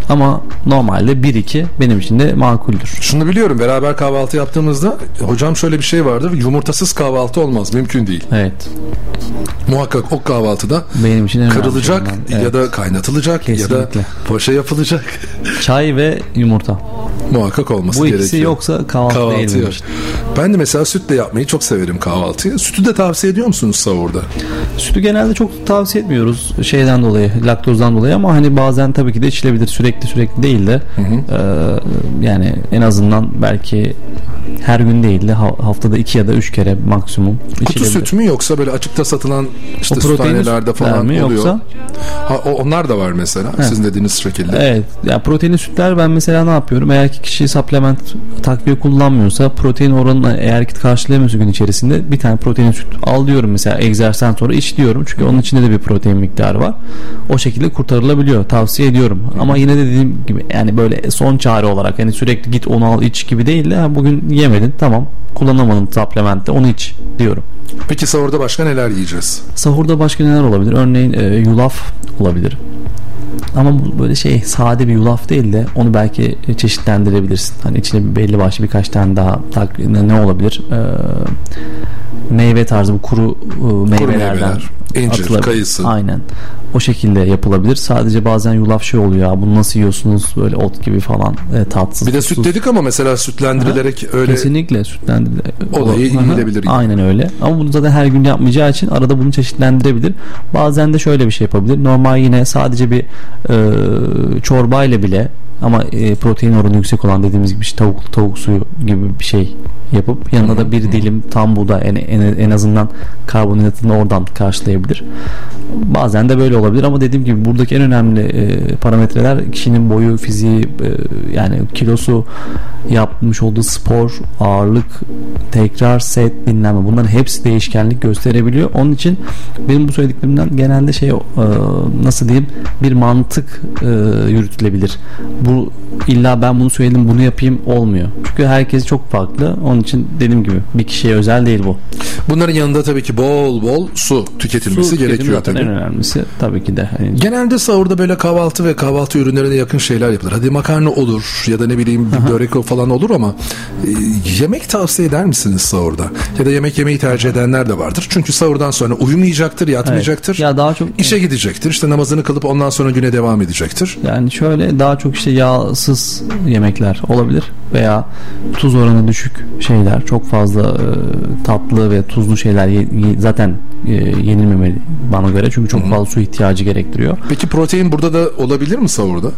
Ama normalde 1-2 benim için de makuldür. Şunu biliyorum beraber kahvaltı yaptığımızda hocam şöyle bir şey vardır yumurtasız kahvaltı olmaz mümkün değil. Evet. Muhakkak o kahvaltıda Benim için kırılacak. Evet. ya da kaynatılacak ya da Kesinlikle. poşa yapılacak. Çay ve yumurta. Muhakkak olması Bu gerekiyor. ikisi yoksa kahvaltı değil yok. için. Ben de mesela sütle yapmayı çok severim kahvaltıyı. Sütü de tavsiye ediyor musunuz sahurda? Sütü genelde çok tavsiye etmiyoruz şeyden dolayı, laktozdan dolayı ama hani bazen tabii ki de içilebilir. Sürekli sürekli değil de e, yani en azından belki her gün değil de ha- haftada iki ya da üç kere maksimum Kutu süt mü yoksa böyle açıkta satılan işte süthanelerde falan mi oluyor? yoksa? Ha, onlar da var mesela He. sizin dediğiniz şekilde. Evet. Ya proteinli sütler ben mesela ne yapıyorum? Eğer ki kişi supplement takviye kullanmıyorsa protein oranını eğer ki karşılayamıyorsa gün içerisinde bir tane protein süt al diyorum mesela egzersizden sonra iç diyorum. Çünkü onun içinde de bir protein miktarı var. O şekilde kurtarılabiliyor. Tavsiye ediyorum. Ama yine de dediğim gibi yani böyle son çare olarak hani sürekli git onu al iç gibi değil de ha, bugün yemedin tamam kullanamadın supplementte onu iç diyorum. Peki sahurda başka neler yiyeceğiz? Sahurda başka neler olabilir? Örneğin e, yulaf olabilir. Ama bu böyle şey sade bir yulaf değil de onu belki çeşitlendirebilirsin. Hani içine belli başlı birkaç tane daha tak, ne, olabilir? Ee, meyve tarzı bu kuru e, meyvelerden meyveler, incir, atılabilir. kayısı. Aynen. O şekilde yapılabilir. Sadece bazen yulaf şey oluyor ya bunu nasıl yiyorsunuz böyle ot gibi falan e, tatsız. Bir de süt dedik ama mesela sütlendirilerek öyle Kesinlikle sütlendirilerek. O da iyi- Aha, yiyilebilir. Aynen öyle. Ama bunu zaten her gün yapmayacağı için arada bunu çeşitlendirebilir. Bazen de şöyle bir şey yapabilir. Normal yine sadece bir e, çorba ile bile ama e, protein oranı yüksek olan dediğimiz gibi işte tavuk tavuk suyu gibi bir şey yapıp yanına da bir dilim tam buğday en, en, en azından karbonhidratını oradan karşılayabilir. Bazen de böyle olabilir ama dediğim gibi buradaki en önemli e, parametreler kişinin boyu, fiziği e, yani kilosu, yapmış olduğu spor, ağırlık, tekrar set, dinlenme bunların hepsi değişkenlik gösterebiliyor. Onun için benim bu söylediklerimden genelde şey e, nasıl diyeyim bir mantık e, yürütülebilir. Bu illa ben bunu söyledim bunu yapayım olmuyor. Çünkü herkes çok farklı. Onun için dediğim gibi bir kişiye özel değil bu. Bunların yanında tabii ki bol bol su tüketilmesi Su gerekiyor tabii. En önemlisi tabii ki de. Hani Genelde sahurda böyle kahvaltı ve kahvaltı ürünlerine yakın şeyler yapılır. Hadi makarna olur ya da ne bileyim bir börek falan olur ama e, yemek tavsiye eder misiniz sahurda? Ya da yemek yemeyi tercih edenler de vardır. Çünkü sahurdan sonra uyumayacaktır, yatmayacaktır. Ya daha çok işe gidecektir. İşte namazını kılıp ondan sonra güne devam edecektir. Yani şöyle daha çok işte yağsız yemekler olabilir veya tuz oranı düşük şeyler çok fazla e, tatlı ve tuzlu şeyler ye- ye- zaten e, yenilmemeli bana göre çünkü çok fazla su ihtiyacı gerektiriyor. Peki protein burada da olabilir mi sahurda?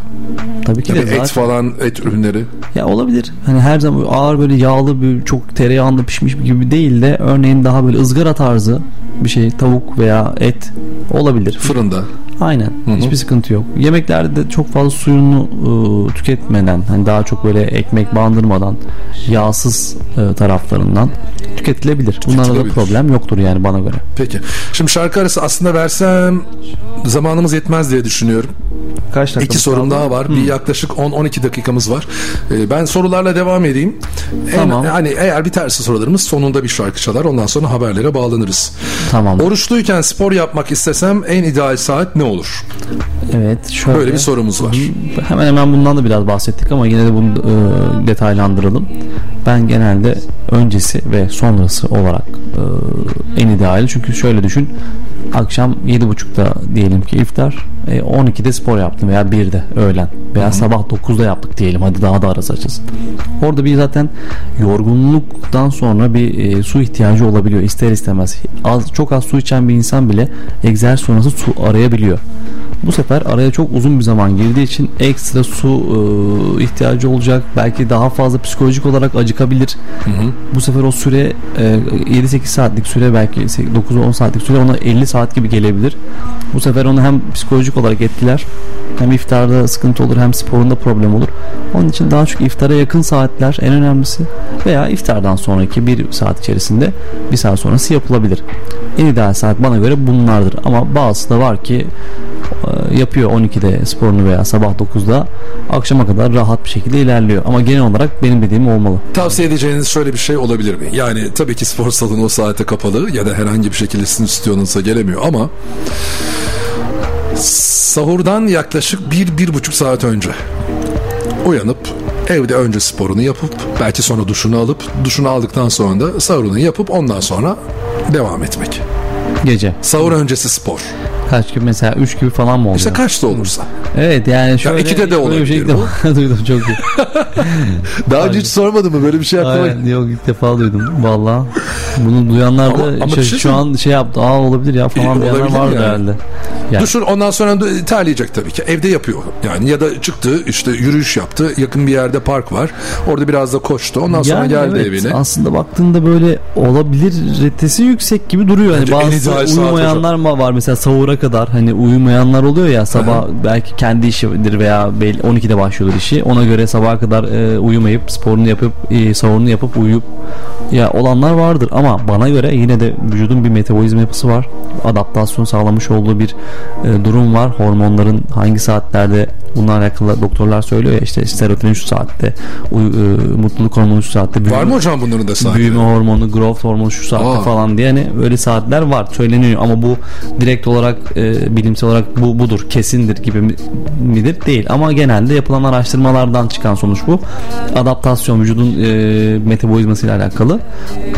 Tabii ki de et zaten- falan, et ürünleri. Ya olabilir. Hani her zaman ağır böyle yağlı bir çok tereyağında pişmiş gibi değil de örneğin daha böyle ızgara tarzı bir şey tavuk veya et olabilir. Fırında. Aynen. Hiçbir sıkıntı yok. Yemeklerde de çok fazla suyunu e, tüketmeden hani daha çok böyle ekmek bandırmadan yağsız e, taraflarından tüketilebilir. Bunlarda da problem yoktur yani bana göre. Peki. Şimdi şarkı arası aslında versem zamanımız yetmez diye düşünüyorum. Kaç dakikamız İki sorum daha var. Bir yaklaşık 10-12 dakikamız var. Ee, ben sorularla devam edeyim. En- Tamam. hani eğer biterse sorularımız sonunda bir şarkı çalar. Ondan sonra haberlere bağlanırız. Tamam. Oruçluyken spor yapmak istesem en ideal saat ne olur? Evet. Şöyle, Böyle bir sorumuz var. Hemen hemen bundan da biraz bahsettik ama yine de bunu e, detaylandıralım. Ben genelde öncesi ve sonrası olarak e, en ideali çünkü şöyle düşün akşam 7.30'da diyelim ki iftar e, 12'de spor yaptım veya 1'de öğlen veya sabah 9'da yaptık diyelim hadi daha da arası açılsın. Orada bir zaten yorgunluktan sonra bir e, su ihtiyacı olabiliyor ister istemez. Az çok az su içen bir insan bile egzersiz sonrası su arayabiliyor. Bu sefer araya çok uzun bir zaman girdiği için ekstra su e, ihtiyacı olacak. Belki daha fazla psikolojik olarak acıkabilir. Bu sefer o süre e, 7-8 saatlik süre belki 9-10 saatlik süre ona 50 saat gibi gelebilir. Bu sefer onu hem psikolojik olarak etkiler hem iftarda sıkıntı olur hem sporunda problem olur. Onun için daha çok iftara yakın saatler en önemlisi veya iftardan sonraki bir saat içerisinde bir saat sonrası yapılabilir. En ideal saat bana göre bunlardır ama bazısı da var ki yapıyor 12'de sporunu veya sabah 9'da akşama kadar rahat bir şekilde ilerliyor. Ama genel olarak benim dediğim olmalı. Tavsiye edeceğiniz şöyle bir şey olabilir mi? Yani tabii ki spor salonu o saate kapalı ya da herhangi bir şekilde sizin stüdyonuzda gelemiyor ama sahurdan yaklaşık bir, bir buçuk saat önce uyanıp evde önce sporunu yapıp belki sonra duşunu alıp duşunu aldıktan sonra da sahurunu yapıp ondan sonra devam etmek. Gece. Sahur öncesi spor. Kaç gibi mesela 3 gibi falan mı oluyor? İşte kaçta olursa. Evet yani şöyle ikide de böyle bir olabilir şey bu. duydum çok iyi. Daha önce hiç sormadım mı böyle bir şey aklıma? Aynen, yok ilk defa duydum valla. Bunu duyanlar da Ama- ama şu, bir şey şu an şey yaptı. Aa olabilir ya falan diyenler vardı yani. herhalde. Yani, Düşün ondan sonra da terleyecek tabii ki. Evde yapıyor. Yani ya da çıktı işte yürüyüş yaptı. Yakın bir yerde park var. Orada biraz da koştu. Ondan sonra Yani geldi evet, evine. Aslında baktığında böyle olabilir retesi yüksek gibi duruyor. Hani Bence en bazı uyumayanlar mı var mesela sahura kadar hani uyumayanlar oluyor ya sabah belki kendi işidir veya belli 12'de başlıyordur işi. Ona göre sabaha kadar e, uyumayıp sporunu yapıp e, sahurunu yapıp uyuyup ya olanlar vardır ama bana göre yine de vücudun bir metabolizma yapısı var. Adaptasyon sağlamış olduğu bir e, durum var. Hormonların hangi saatlerde bununla alakalı doktorlar söylüyor ya işte serotonin şu saatte, uy- e, mutluluk hormonu şu saatte. Var mı hocam bunların da saatleri? Büyüme hormonu, growth hormonu şu saatte Aa. falan diye hani böyle saatler var söyleniyor ama bu direkt olarak e, bilimsel olarak bu budur kesindir gibi mi- midir değil ama genelde yapılan araştırmalardan çıkan sonuç bu adaptasyon vücudun e, metabolizması ile alakalı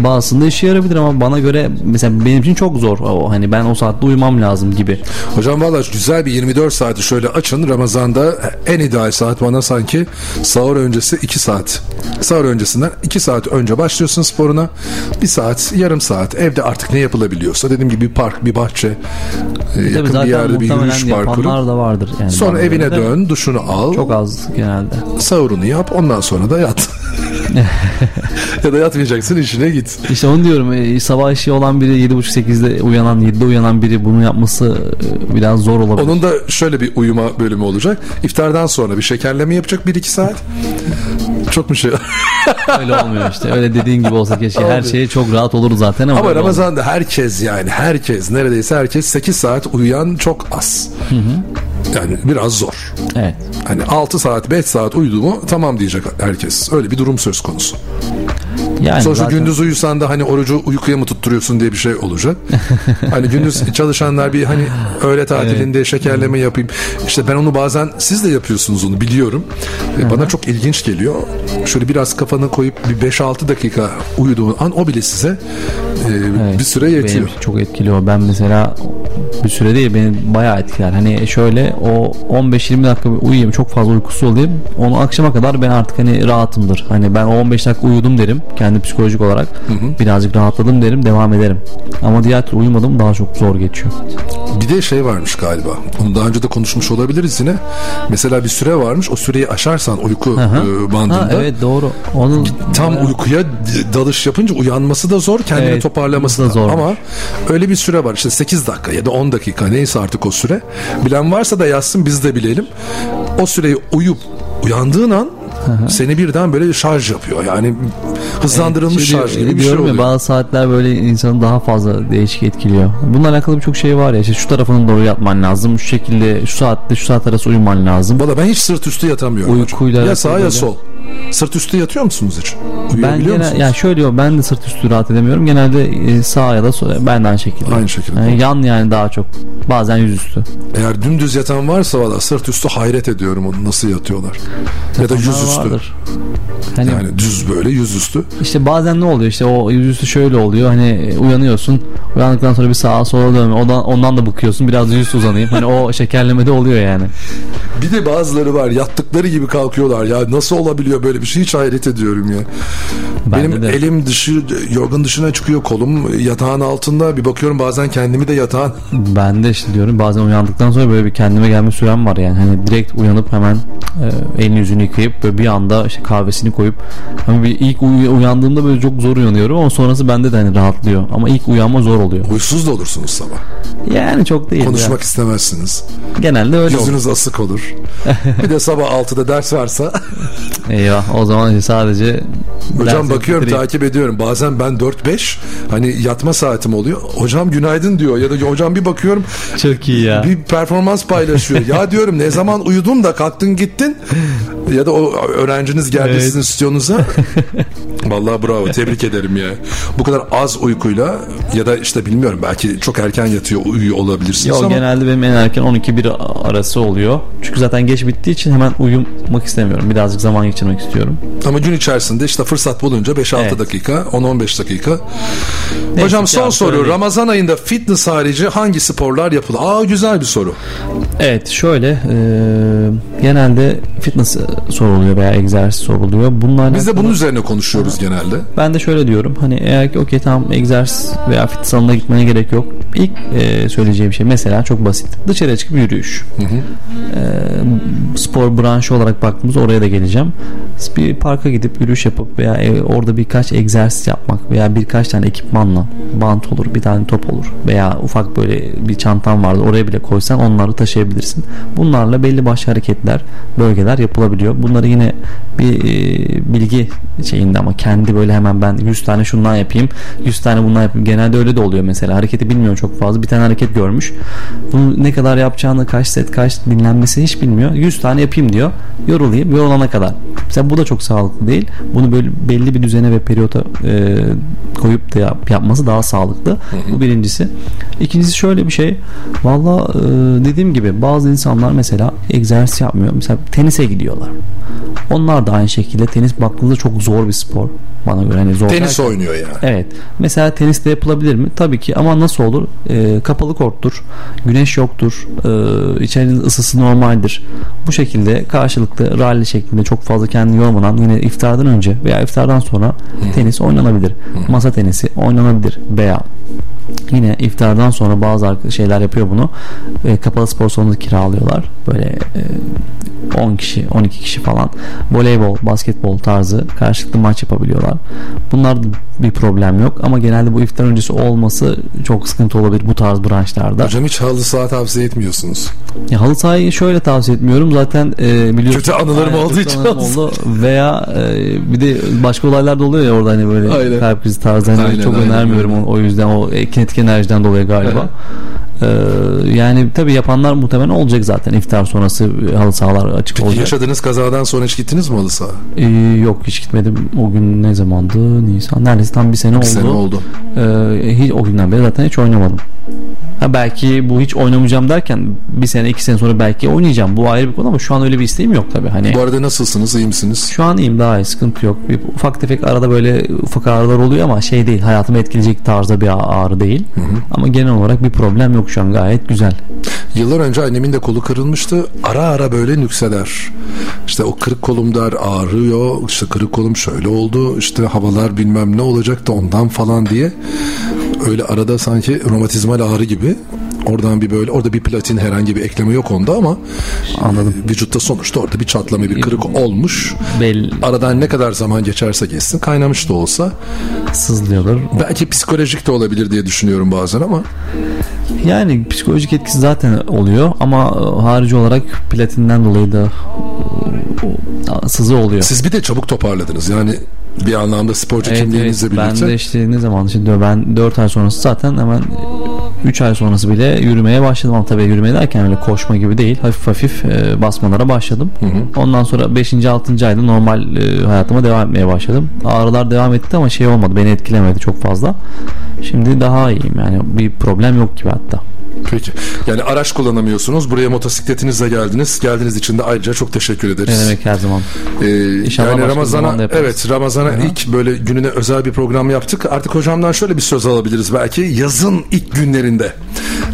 bazısında işe yarayabilir ama bana göre mesela benim için çok zor o hani ben o saatte uyumam lazım gibi Hocam valla güzel bir 24 saati şöyle açın. Ramazan'da en ideal saat bana sanki sahur öncesi 2 saat. Sahur öncesinden 2 saat önce başlıyorsun sporuna. 1 saat, yarım saat evde artık ne yapılabiliyorsa dediğim gibi bir park, bir bahçe, e, Tabii yakın bir yerde bir yürüyüş parkuru. da vardır yani Sonra evine dön, duşunu al. çok az genelde Sahurunu yap, ondan sonra da yat. ya da yatmayacaksın işine git. İşte onu diyorum e, sabah işi olan biri 7.30-8'de uyanan 7'de uyanan biri bunu yapması e, biraz zor olabilir. Onun da şöyle bir uyuma bölümü olacak. İftardan sonra bir şekerleme yapacak 1-2 saat. Çok mu şey? Öyle olmuyor işte. Öyle dediğin gibi olsa keşke her şeye çok rahat olur zaten ama, Ama Ramazan'da herkes yani herkes neredeyse herkes 8 saat uyuyan çok az. Yani biraz zor. Evet. Hani 6 saat 5 saat uyudu mu tamam diyecek herkes. Öyle bir durum söz konusu. Yani Sonuçta zaten- gündüz uyusan da hani orucu uykuya mı tutturuyorsun diye bir şey olacak. hani gündüz çalışanlar bir hani öğle tatilinde şekerleme yapayım. İşte ben onu bazen siz de yapıyorsunuz onu biliyorum. E, Bana çok ilginç geliyor. Şöyle biraz kafanı koyup bir 5-6 dakika uyuduğun an o bile size e, Evet, bir süre yetiyor. Benim çok etkili o. Ben mesela bir süre değil beni bayağı etkiler. Hani şöyle o 15-20 dakika uyuyayım çok fazla uykusu olayım. Onu akşama kadar ben artık hani rahatımdır. Hani ben o 15 dakika uyudum derim kendi psikolojik olarak. Birazcık rahatladım derim devam ederim. Ama diğer türlü uyumadım daha çok zor geçiyor. Bir de şey varmış galiba. Onu daha önce de konuşmuş olabiliriz yine. Mesela bir süre varmış. O süreyi aşarsan uyku Hı hı. e, bandında Ha, evet doğru. Onu tam uykuya dalış yapınca uyanması da zor, kendini Evet, toparlaması da zor. Ama öyle bir süre var. İşte 8 dakika ya da 10 dakika neyse artık o süre. Bilen varsa da yazsın biz de bilelim. O süreyi uyup uyandığın an seni birden böyle şarj yapıyor. Yani hızlandırılmış diyor- şarj gibi bir şey diyorum ya, oluyor. bazı saatler böyle insanı daha fazla değişik etkiliyor. Bununla alakalı birçok şey var ya. İşte şu tarafını doğru yatman lazım. Şu şekilde şu saatte şu saat arası uyuman lazım. Valla ben hiç sırt üstü yatamıyorum. Uykuyla Ya sağ ya sol. Sırt üstü yatıyor musunuz hiç? Ben genel, musunuz? yani şöyle diyor ben de sırt üstü rahat edemiyorum. Genelde e, sağ ya da sol. Ben de aynı şekilde. Aynı şekilde. Yani yan yani daha çok. Bazen yüzüstü. Eğer dümdüz yatan varsa valla sırt üstü hayret ediyorum onu nasıl yatıyorlar. Ya da Yapanlar yüzüstü. vardır. Hani- yani düz böyle yüzüstü. İşte bazen ne oluyor işte o yüzüstü şöyle oluyor hani e, uyanıyorsun uyandıktan sonra bir sağa sola dönme ondan, ondan da bıkıyorsun biraz yüzüstü uzanayım hani o şekerleme de oluyor yani. Bir de bazıları var yattıkları gibi kalkıyorlar ya nasıl olabiliyor böyle bir şey hiç hayret ediyorum ya. Benim de. elim dışı yorgun dışına çıkıyor kolum yatağın altında bir bakıyorum bazen kendimi de yatağın Ben de işte diyorum bazen uyandıktan sonra böyle bir kendime gelme sürem var yani hani direkt uyanıp hemen e, elini yüzünü yıkayıp böyle bir anda işte kahvesini koyup ama bir ilk uy- uyandığımda böyle çok zor uyanıyorum ama sonrası bende de hani rahatlıyor ama ilk uyanma zor oluyor. huysuz da olursunuz sabah. Yani çok değil. Konuşmak ya. istemezsiniz. Genelde öyle olur. Yüzünüz asık olur. bir de sabah 6'da ders varsa Eyvah o zaman sadece Hocam bakıyorum bitireyim. takip ediyorum. Bazen ben 4-5 hani yatma saatim oluyor. Hocam günaydın diyor ya da hocam bir bakıyorum Çok iyi ya. bir performans paylaşıyor. ya diyorum ne zaman uyudun da kalktın gittin ya da o öğrenciniz geldi Evet. sizin stüdyonuza. Vallahi bravo tebrik ederim ya. Bu kadar az uykuyla ya da işte bilmiyorum belki çok erken yatıyor uyuyor olabilirsiniz Yok ama genelde benim en erken 12-1 arası oluyor. Çünkü zaten geç bittiği için hemen uyumak istemiyorum. Birazcık zaman geçirmek istiyorum. ama gün içerisinde işte fırsat bulunca 5-6 Evet. dakika 10-15 dakika. Neyse Hocam son soru öyle değil. Ramazan ayında fitness harici hangi sporlar yapılır? Aa güzel bir soru. Evet şöyle e, genelde fitness soruluyor veya egzersiz soruluyor. Bunlarla Biz de bunun üzerine konuşuyoruz genelde. Ben de şöyle diyorum. Hani eğer ki okey tamam egzersiz veya fitness salonuna gitmene gerek yok. İlk e, söyleyeceğim şey mesela çok basit. Dışarıya çıkıp yürüyüş. E, spor branşı olarak baktığımızda oraya da geleceğim. Bir parka gidip yürüyüş yapıp veya e, orada birkaç egzersiz yapmak veya birkaç tane ekipmanla bant olur, bir tane top olur veya ufak böyle bir çantan vardı oraya bile koysan onları taşıyabilirsin. Bunlarla belli başlı hareketler, bölgeler yapılabiliyor. Bunları yine bir e, bilgi şeyinde ama kendi böyle hemen ben 100 tane şundan yapayım, 100 tane bundan yapayım. Genelde öyle de oluyor mesela. Hareketi bilmiyor çok fazla. Bir tane hareket görmüş. Bunu ne kadar yapacağını, kaç set, kaç dinlenmesi hiç bilmiyor. 100 tane yapayım diyor. Yorulayım, yorulana kadar. Mesela bu da çok sağlıklı değil. Bunu böyle belli bir düzene ve periyota e, koyup da yap- yapması daha sağlıklı. Bu birincisi. İkincisi şöyle bir şey. Valla e, dediğim gibi bazı insanlar mesela egzersiz yapmıyor. Mesela tenise gidiyorlar. Onlar da aynı şekilde tenis baktığınızda çok zor bir spor. Bana göre hani zor. Tenis oynuyor yani. Evet. Mesela teniste yapılabilir mi? Tabii ki ama nasıl olur? Ee, kapalı korttur. Güneş yoktur. Ee, içerinin ısısı normaldir. Bu şekilde karşılıklı rally şeklinde çok fazla kendini yormadan yine iftardan önce veya iftardan sonra tenis oynanabilir. Masa tenisi oynanabilir veya Yine iftardan sonra bazı şeyler yapıyor bunu. E, kapalı spor salonu kiralıyorlar. Böyle e, 10 kişi, 12 kişi falan. Voleybol, basketbol tarzı karşılıklı maç yapabiliyorlar. Bunlar bir problem yok ama genelde bu iftar öncesi olması çok sıkıntı olabilir bu tarz branşlarda. Hocam hiç halı saha tavsiye etmiyorsunuz. Ya halı sahayı şöyle tavsiye etmiyorum. Zaten e, biliyorsun. Kötü anılarım Aynen, olduğu için anılarım oldu. Veya e, bir de başka olaylar da oluyor ya orada hani böyle Aynen. kalp krizi tarzı. Hani Aynen, çok aynen. önermiyorum o yüzden o e, kinetik enerjiden dolayı galiba. E, yani tabii yapanlar muhtemelen olacak zaten iftar sonrası e, halı sahalar açık Peki olacak. yaşadığınız kazadan sonra hiç gittiniz mi halı saha? E, yok hiç gitmedim. O gün ne zamandı? Nisan. Neredeyse tam bir sene oldu. sene oldu. E, hiç, o günden beri zaten hiç oynamadım. Ha belki bu hiç oynamayacağım derken bir sene iki sene sonra belki oynayacağım. Bu ayrı bir konu ama şu an öyle bir isteğim yok tabii. Hani Bu arada nasılsınız? iyi misiniz? şu an iyiyim daha iyi sıkıntı yok. Bir ufak tefek arada böyle ufak ağrılar oluyor ama şey değil hayatımı etkileyecek tarzda bir ağrı değil. Ama genel olarak bir problem yok şu an gayet güzel. Yıllar önce annemin de kolu kırılmıştı. Ara ara böyle nükseler. İşte o kırık kolum der ağrıyor. İşte kırık kolum şöyle oldu. İşte havalar bilmem ne olacak da ondan falan diye. Öyle arada sanki romatizmal ağrı gibi. Oradan bir böyle orada bir platin herhangi bir ekleme yok onda ama Anladım. vücutta sonuçta orada bir çatlama bir kırık olmuş. Belli. Aradan ne kadar zaman geçerse geçsin kaynamış da olsa Sızlıyordur. belki psikolojik de olabilir diye düşünüyorum bazen ama Yani psikolojik etkisi zaten oluyor ama e, harici olarak platinden dolayı da e, sızı oluyor. siz bir de çabuk toparladınız. Yani bir anlamda sporcu Evet, kimliğinizle evet. birlikte. Ben de işte ne zaman şimdi ben 4 ay sonrası zaten hemen 3 ay sonrası bile yürümeye başladım ama tabii yürüme derken öyle koşma gibi değil hafif hafif e, basmalara başladım. Ondan sonra 5. 6. ayda normal e, hayatıma devam etmeye başladım. Ağrılar devam etti ama şey olmadı beni etkilemedi çok fazla. Şimdi daha iyiyim yani bir problem yok gibi hatta. Peki. Yani araç kullanamıyorsunuz. Buraya motosikletinizle geldiniz. Geldiğiniz için de ayrıca çok teşekkür ederiz. Ne demek her zaman. Ee, İnşallah yani Ramazan'a evet Ramazan'a ilk böyle gününe özel bir program yaptık. Artık hocamdan şöyle bir söz alabiliriz belki yazın ilk günlerinde.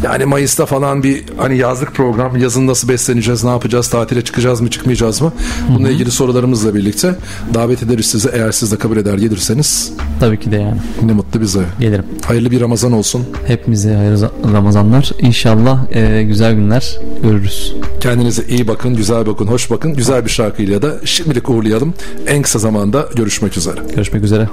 Yani Mayıs'ta falan bir hani yazlık program. Yazın nasıl besleneceğiz, ne yapacağız, tatile çıkacağız mı, çıkmayacağız mı? Bununla ilgili sorularımızla birlikte davet ederiz sizi. Eğer siz de kabul eder gelirseniz Tabii ki de yani. ne mutlu bize. Gelirim. Hayırlı bir Ramazan olsun. Hepimize hayırlı Ramazanlar. İnşallah e, güzel günler görürüz. Kendinize iyi bakın, güzel bakın, hoş bakın. Güzel bir şarkıyla da şimdilik uğurlayalım. En kısa zamanda görüşmek üzere. Görüşmek üzere.